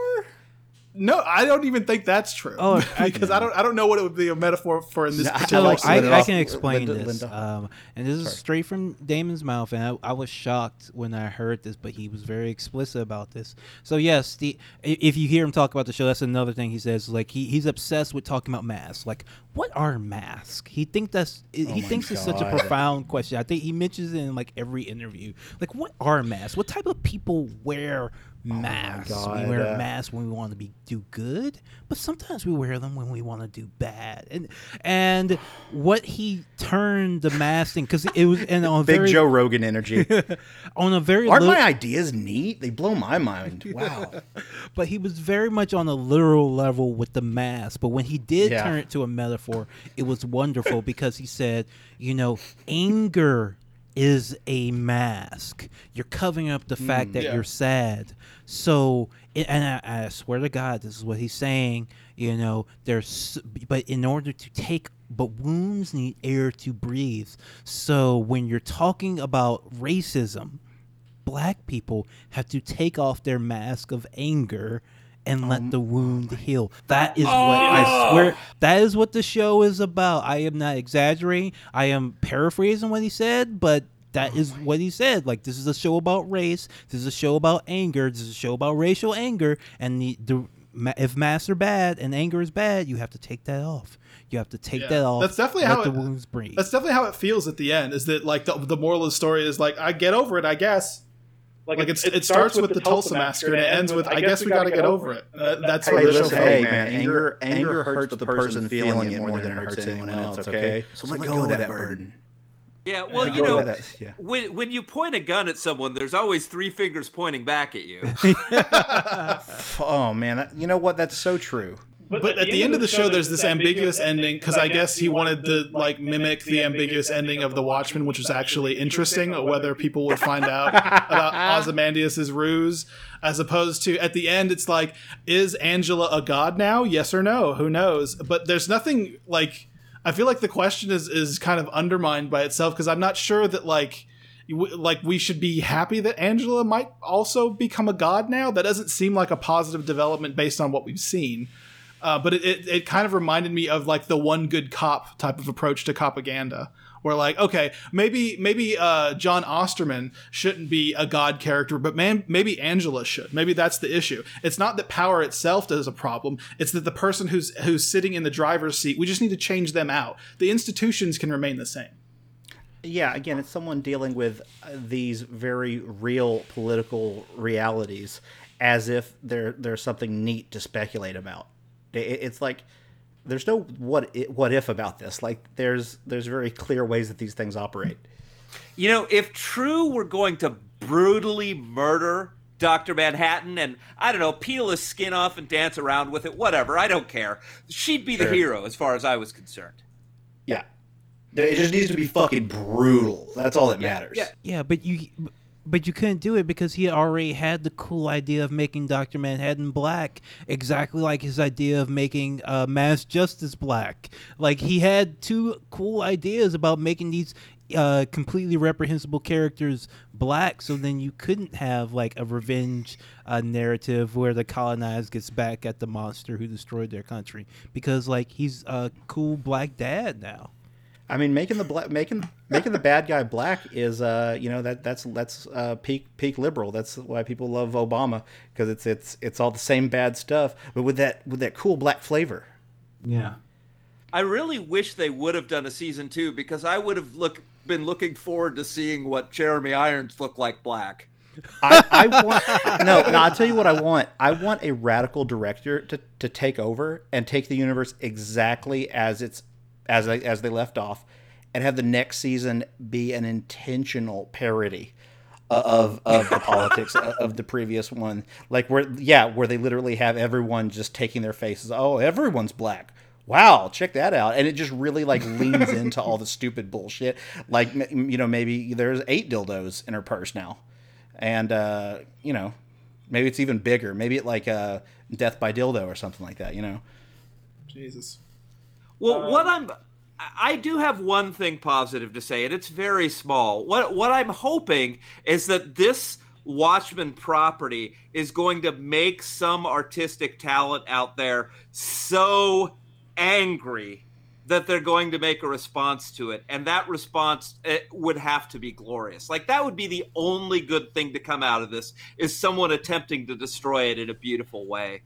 No, I don't even think that's true. Oh, because I, I, don't I don't know what it would be a metaphor for in this. particular I, I, I, can explain Linda, this, um, and this is Sorry. straight from Damon's mouth, and I, I, was shocked when I heard this, but he was very explicit about this. So yes, the if you hear him talk about the show, that's another thing he says. Like he, he's obsessed with talking about masks. Like what are masks? He think that's oh he thinks God. it's such a profound question. I think he mentions it in like every interview. Like what are masks? What type of people wear masks. Oh we wear uh, masks when we want to be do good, but sometimes we wear them when we want to do bad. And and what he turned the mask thing because it was and on big very, Joe Rogan energy on a very aren't my ideas neat? They blow my mind. Wow. but he was very much on a literal level with the mask. But when he did yeah. turn it to a metaphor, it was wonderful because he said, you know, anger is a mask. You're covering up the fact mm, that yeah. you're sad. So, and I, I, swear to God, this is what he's saying. You know, there's, but in order to take, but wounds need air to breathe. So when you're talking about racism, black people have to take off their mask of anger and let um, the wound heal. That is oh! what I swear. That is what the show is about. I am not exaggerating. I am paraphrasing what he said, but that is what he said. Like this is a show about race. This is a show about anger. This is a show about racial anger. And the, the if masks are bad and anger is bad, you have to take that off. You have to take yeah. that off. That's definitely how the it, wounds breathe. That's definitely how it feels at the end. Is that like the, the moral of the story is like I get over it, I guess. Like, like it, it, starts, with, with the Tulsa massacre and it ends with, I guess we got to get over it. Uh, that's hey, listen, hey man, anger anger hurts the person feeling it more than it hurts anyone else. Okay, so let go of that burden. Yeah, well, you know, yeah. when when you point a gun at someone, there's always three fingers pointing back at you. oh man, you know what? That's so true. But, but at the, end, of the show, there's this ambiguous ending because I guess he wanted to like mimic the ambiguous ending of The Watchmen, which was actually interesting. Whether oh, people would find out about Ozymandias's ruse, as opposed to at the end, it's like, is Angela a god now? Yes or no? Who knows? But there's nothing like. I feel like the question is is kind of undermined by itself because I'm not sure that like like we should be happy that Angela might also become a god now. That doesn't seem like a positive development based on what we've seen. Uh, but it, it, it, kind of reminded me of like the one good cop type of approach to propaganda where like okay maybe maybe uh, jon osterman shouldn't be a god character but man maybe angela should. Maybe that's the issue. It's not that power itself is a problem. It's that the person who's who's sitting in the driver's seat we just need to change them out. The institutions can remain the same. Yeah again it's someone dealing with uh, these very real political realities as if there there's something neat to speculate about it's like there's no what what if about this. Like there's there's very clear ways that these things operate. You know, if Trieu were going to brutally murder Dr. Manhattan and I don't know, peel his skin off and dance around with it, whatever, I don't care. She'd be the hero as far as I was concerned. Yeah. It just needs to be fucking brutal. That's all that matters. Yeah, yeah but you but you couldn't do it because he already had the cool idea of making Dr. Manhattan black, exactly like his idea of making uh, Mass Justice black. Like he had two cool ideas about making these uh, completely reprehensible characters black, so then you couldn't have like a revenge uh, narrative where the colonized gets back at the monster who destroyed their country because like he's a cool black dad now. I mean, making the black making making the bad guy black is uh you know that that's that's uh peak peak liberal. That's why people love Obama because it's it's it's all the same bad stuff, but with that with that cool black flavor. Yeah. I really wish they would have done a season two because I would have look been looking forward to seeing what Jeremy Irons looked like black. I, I want no, no. I'll tell you what I want. I want a radical director to, to take over and take the universe exactly as it's as they, as they left off, and have the next season be an intentional parody of of the politics of the previous one. Like where yeah, where they literally have everyone just taking their faces. Oh, everyone's black. Wow, check that out. And it just really like leans into all the stupid bullshit. Like you know, maybe there's eight dildos in her purse now. And uh, you know, maybe it's even bigger. Maybe it like uh death by dildo or something like that, you know. Jesus. Well, um, what I'm I do have one thing positive to say, and it's very small. What what I'm hoping is that this Watchmen property is going to make some artistic talent out there so angry that they're going to make a response to it and that response would have to be glorious. Like that would be the only good thing to come out of this is someone attempting to destroy it in a beautiful way.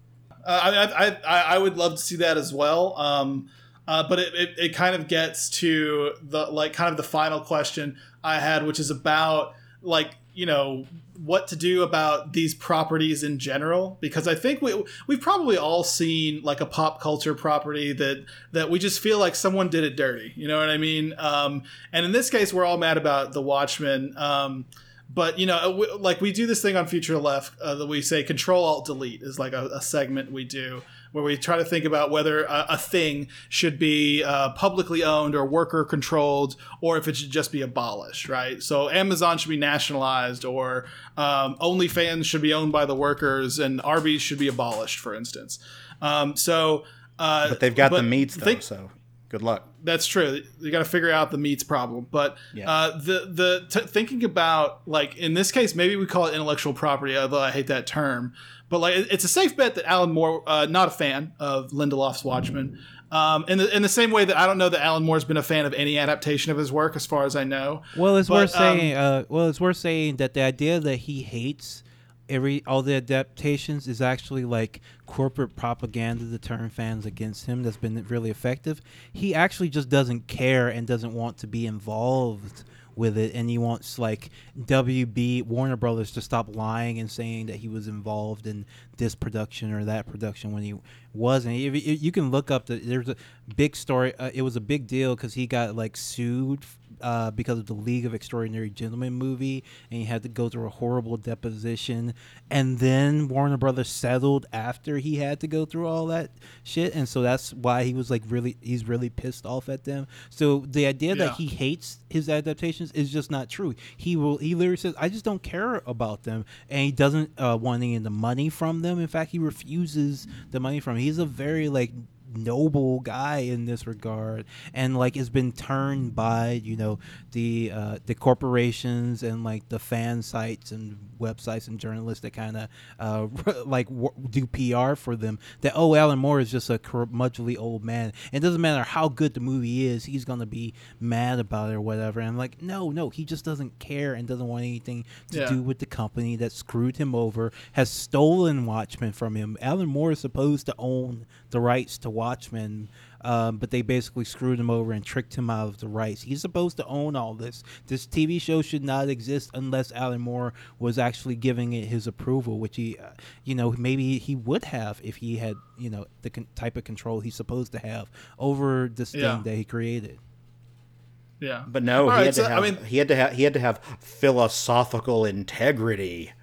Uh, I, I, I would love to see that as well. Um, uh, but it, it, it kind of gets to the like kind of the final question I had, which is about like you know what to do about these properties in general. Because i think we we've probably all seen like a pop culture property that that we just feel like someone did it dirty. You know what i mean? Um, and in this case we're all mad about the watchmen. Um, but you know we, like we do this thing on future left uh, that we say control alt delete is like a, a segment we do where we try to think about whether a, a thing should be uh, publicly owned or worker controlled, or if it should just be abolished, right? So Amazon should be nationalized, or um, OnlyFans should be owned by the workers, and Arby's should be abolished, for instance. Um, so, uh, but they've got but the meats though, think, so good luck. That's true. You got to figure out the meats problem. But yeah. uh, the the t- thinking about like in this case, maybe we call it intellectual property, although I hate that term. But like, it's a safe bet that Alan Moore, uh, not a fan of Lindelof's Watchmen, um, in the in the same way that I don't know that Alan Moore's been a fan of any adaptation of his work, as far as I know. Well, it's but, worth um, saying. Uh, well, it's worth saying that the idea that he hates every all the adaptations is actually like corporate propaganda to turn fans against him. That's been really effective. He actually just doesn't care and doesn't want to be involved with it, and he wants like WB Warner Brothers to stop lying and saying that he was involved in this production or that production when he wasn't. You can look up the there's a big story. Uh, it was a big deal because he got like sued uh, because of the League of Extraordinary Gentlemen movie, and he had to go through a horrible deposition. And then Warner Brothers settled after he had to go through all that shit, and so that's why he was like really he's really pissed off at them. So the idea yeah. that he hates his adaptations is just not true. He will he literally says I just don't care about them, and he doesn't uh, want any of the money from them. In fact, he refuses the money from. Them. He's a very like noble guy in this regard. And like has been turned by you know the uh, the corporations and like the fan sites and websites and journalists that kind of uh, like w- do PR for them that oh Alan Moore is just a curmudgeonly old man. It doesn't matter how good the movie is he's gonna be mad about it or whatever. And I'm like no no he just doesn't care and doesn't want anything to yeah. do with the company that screwed him over has stolen Watchmen from him. Alan Moore is supposed to own the rights to Watchmen um, but they basically screwed him over and tricked him out of the rights. He's supposed to own all this. This TV show should not exist unless Alan Moore was actually giving it his approval, which he, uh, you know, maybe he would have if he had, you know, the con- type of control he's supposed to have over this yeah. thing that he created. Yeah, but no, he right, had so, to have. I mean, he had to have. He had to have philosophical integrity.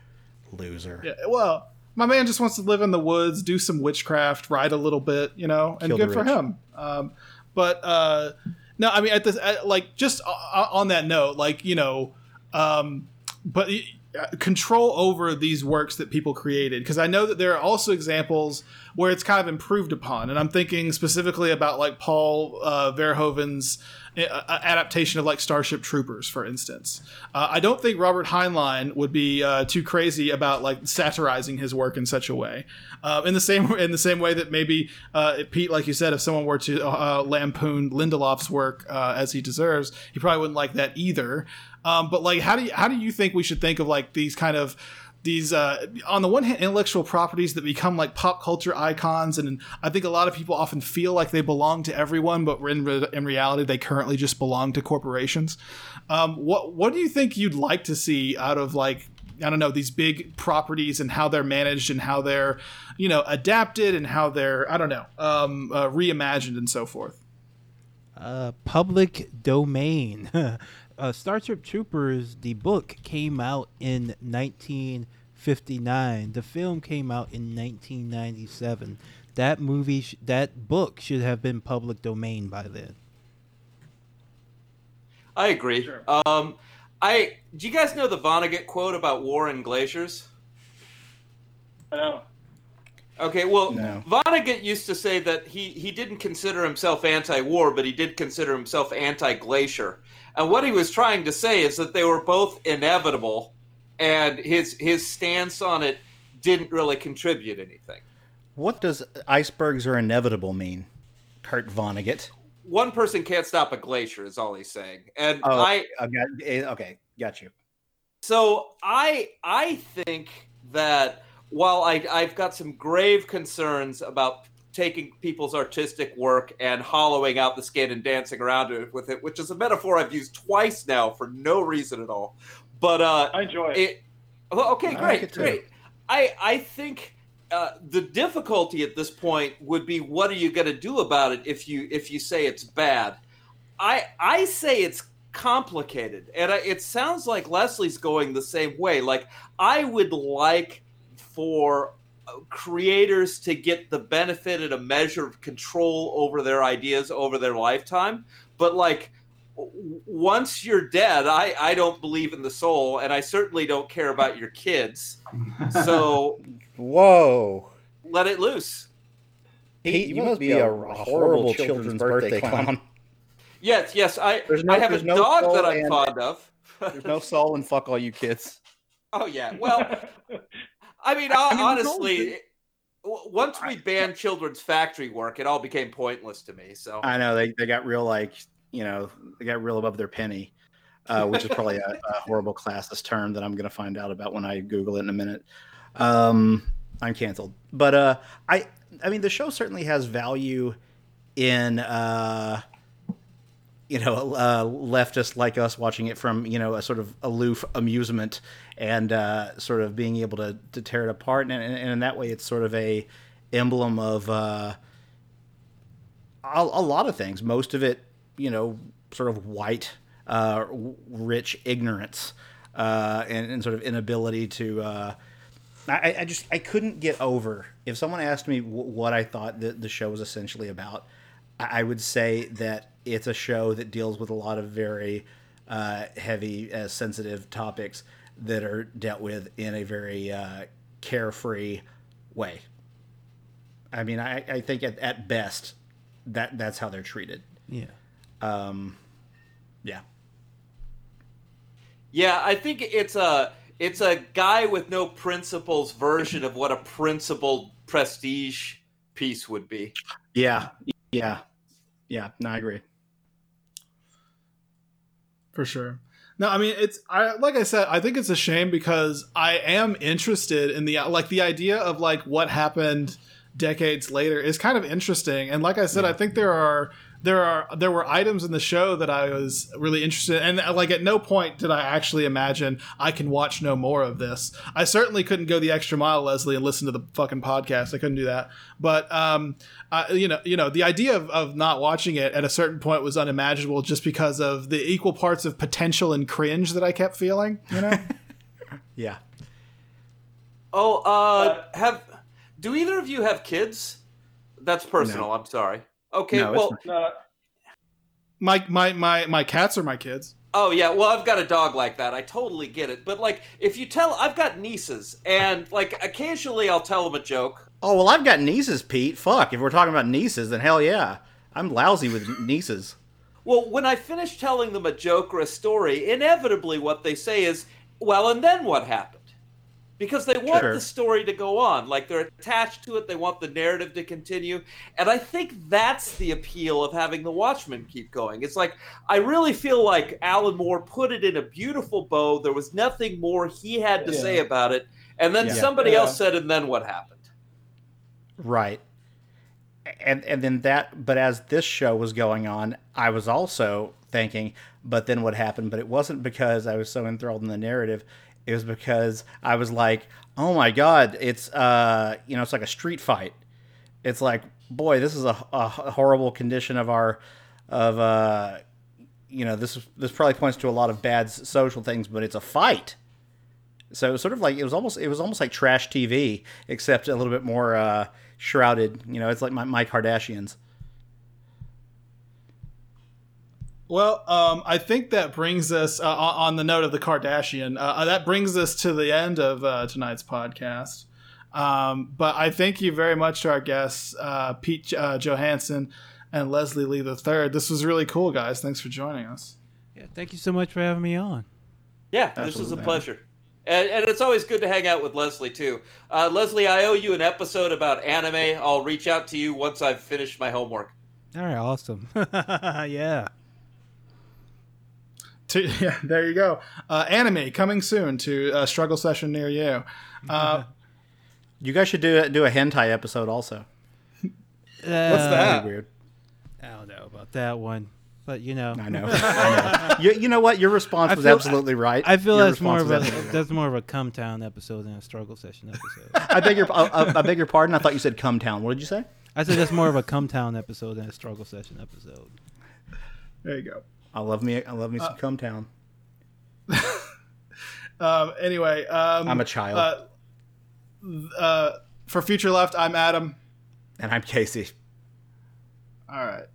Loser. Yeah. Well, my man just wants to live in the woods, do some witchcraft, ride a little bit, you know, and Kill good for him. Um, but uh, no, I mean, at this, at, like, just on that note, like, you know, um, but uh, control over these works that people created because I know that there are also examples where it's kind of improved upon, and I'm thinking specifically about like Paul uh, Verhoeven's adaptation of like Starship Troopers, for instance. Uh, I don't think Robert Heinlein would be uh, too crazy about like satirizing his work in such a way. Uh, in the same in the same way that maybe uh, Pete, like you said, if someone were to uh, lampoon Lindelof's work as he deserves, he probably wouldn't like that either. Um, but like, how do you, how do you think we should think of like these kind of these uh, on the one hand intellectual properties that become like pop culture icons and i think a lot of people often feel like they belong to everyone but in, re- in reality they currently just belong to corporations um, what what do you think you'd like to see out of like I don't know these big properties and how they're managed and how they're, you know, adapted and how they're I don't know um, uh, reimagined and so forth. Uh, public domain. uh, Starship Troopers, the book came out in 1959. The film came out in 1997. That movie, sh- that book should have been public domain by then. I agree. Sure. Um, I do you guys know the Vonnegut quote about war and glaciers? I know. Okay, well, no. Vonnegut used to say that he, he didn't consider himself anti-war, but he did consider himself anti-glacier. And what he was trying to say is that they were both inevitable, and his his stance on it didn't really contribute anything. What does icebergs are inevitable mean, Kurt Vonnegut? One person can't stop a glacier, is all he's saying. And oh, I okay, eh, okay, got you. So I I think that while I I've got some grave concerns about taking people's artistic work and hollowing out the skin and dancing around it with it, which is a metaphor I've used twice now for no reason at all. But uh, I enjoy it. it well, okay, great, like great. I I think uh, the difficulty at this point would be what are you going to do about it if you if you say it's bad. I I say it's complicated, and I, it sounds like Leslie's going the same way. Like I would like for creators to get the benefit and a measure of control over their ideas over their lifetime. But like once you're dead, I, I don't believe in the soul, and I certainly don't care about your kids. So, whoa, let it loose. Pete, you, you must be a, a horrible children's, birthday clown. clown. Yes, yes, I no, I have a no dog that I'm fond of. there's no soul and fuck all you kids. Oh yeah, well, I mean, I mean honestly, once we banned children's factory work, it all became pointless to me. So I know they, they got real like you know they got real above their penny, uh, which is probably a, a, horrible classist term that I'm going to find out about when I Google it in a minute. Um, I'm canceled, but uh, I I mean the show certainly has value in uh, you know, uh, leftists like us watching it from, you know, a sort of aloof amusement and uh, sort of being able to, to tear it apart. And, and, and in that way, it's sort of a emblem of uh, a, a, lot of things. Most of it, you know, sort of white, uh, rich ignorance uh, and, and, sort of inability to. Uh, I, I, just I couldn't get over if someone asked me what I thought the, the show was essentially about. I would say that it's a show that deals with a lot of very uh, heavy, uh, sensitive topics that are dealt with in a very uh, carefree way. I mean, I, I think at, at best that that's how they're treated. Yeah. Um, yeah. Yeah, I think it's a it's a guy with no principles version of what a principled prestige piece would be. Yeah, yeah, yeah. No, I agree for sure. No, I mean it's I like I said, I think it's a shame because I am interested in the like the idea of like what happened decades later is kind of interesting. And like I said, yeah. I think there are there are there were items in the show that I was really interested in. and like at no point did I actually imagine I can watch no more of this. I certainly couldn't go the extra mile, Leslie, and listen to the fucking podcast. I couldn't do that. But um, I, you know, you know, the idea of, of not watching it at a certain point was unimaginable just because of the equal parts of potential and cringe that I kept feeling. You know. yeah. Oh, uh, have do either of you have kids? That's personal. No. I'm sorry. Okay, no, well, uh, my my my my cats are my kids. Oh yeah, well I've got a dog like that. I totally get it. But like, if you tell, I've got nieces, and like occasionally I'll tell them a joke. Oh well, I've got nieces, Pete. Fuck, if we're talking about nieces, then hell yeah, I'm lousy with nieces. Well, when I finish telling them a joke or a story, inevitably what they say is, "Well, and then what happened?" Because they want sure. the story to go on. Like they're attached to it, they want the narrative to continue. And I think that's the appeal of having the Watchmen keep going. It's like I really feel like Alan Moore put it in a beautiful bow. There was nothing more he had to yeah. say about it. And then yeah. somebody yeah. else said, and then what happened? Right. And and then that but as this show was going on, I was also thinking, but then what happened? But it wasn't because I was so enthralled in the narrative it was because I was like, oh my god, it's uh, you know, it's like a street fight. It's like, boy, this is a, a horrible condition of our of uh, you know, this this probably points to a lot of bad social things, but it's a fight. So it was sort of like it was almost it was almost like trash TV, except a little bit more uh, shrouded. You know, it's like my, my Kardashians. Well, um, I think that brings us uh, on the note of the Kardashian. Uh, uh, that brings us to the end of uh, tonight's podcast. Um, but I thank you very much to our guests, uh, Pete uh, Johannsen and Leslie Lee III. This was really cool, guys. Thanks for joining us. Yeah, thank you so much for having me on. Yeah, Absolutely. this was a pleasure. And, and, it's always good to hang out with Leslie too. Leslie, I owe you an episode about anime. I'll reach out to you once I've finished my homework. All right, awesome. yeah. To, yeah, there you go. Uh, anime coming soon to a struggle session near you. Uh, you guys should do do a hentai episode also. Uh, What's that? Weird. I don't know about that one, but you know. I know. I know. You, you know what? Your response was feel, absolutely right. I feel that's more of a that's more of a Cum Town episode than a struggle session episode. I beg your I, I beg your pardon. I thought you said Cum Town. What did you say? I said that's more of a Cum Town episode than a struggle session episode. There you go. I love me. I love me some uh, Cum Town. um, anyway, um, I'm a child. Uh, uh, for future left, I'm Adam, and I'm Casey. All right.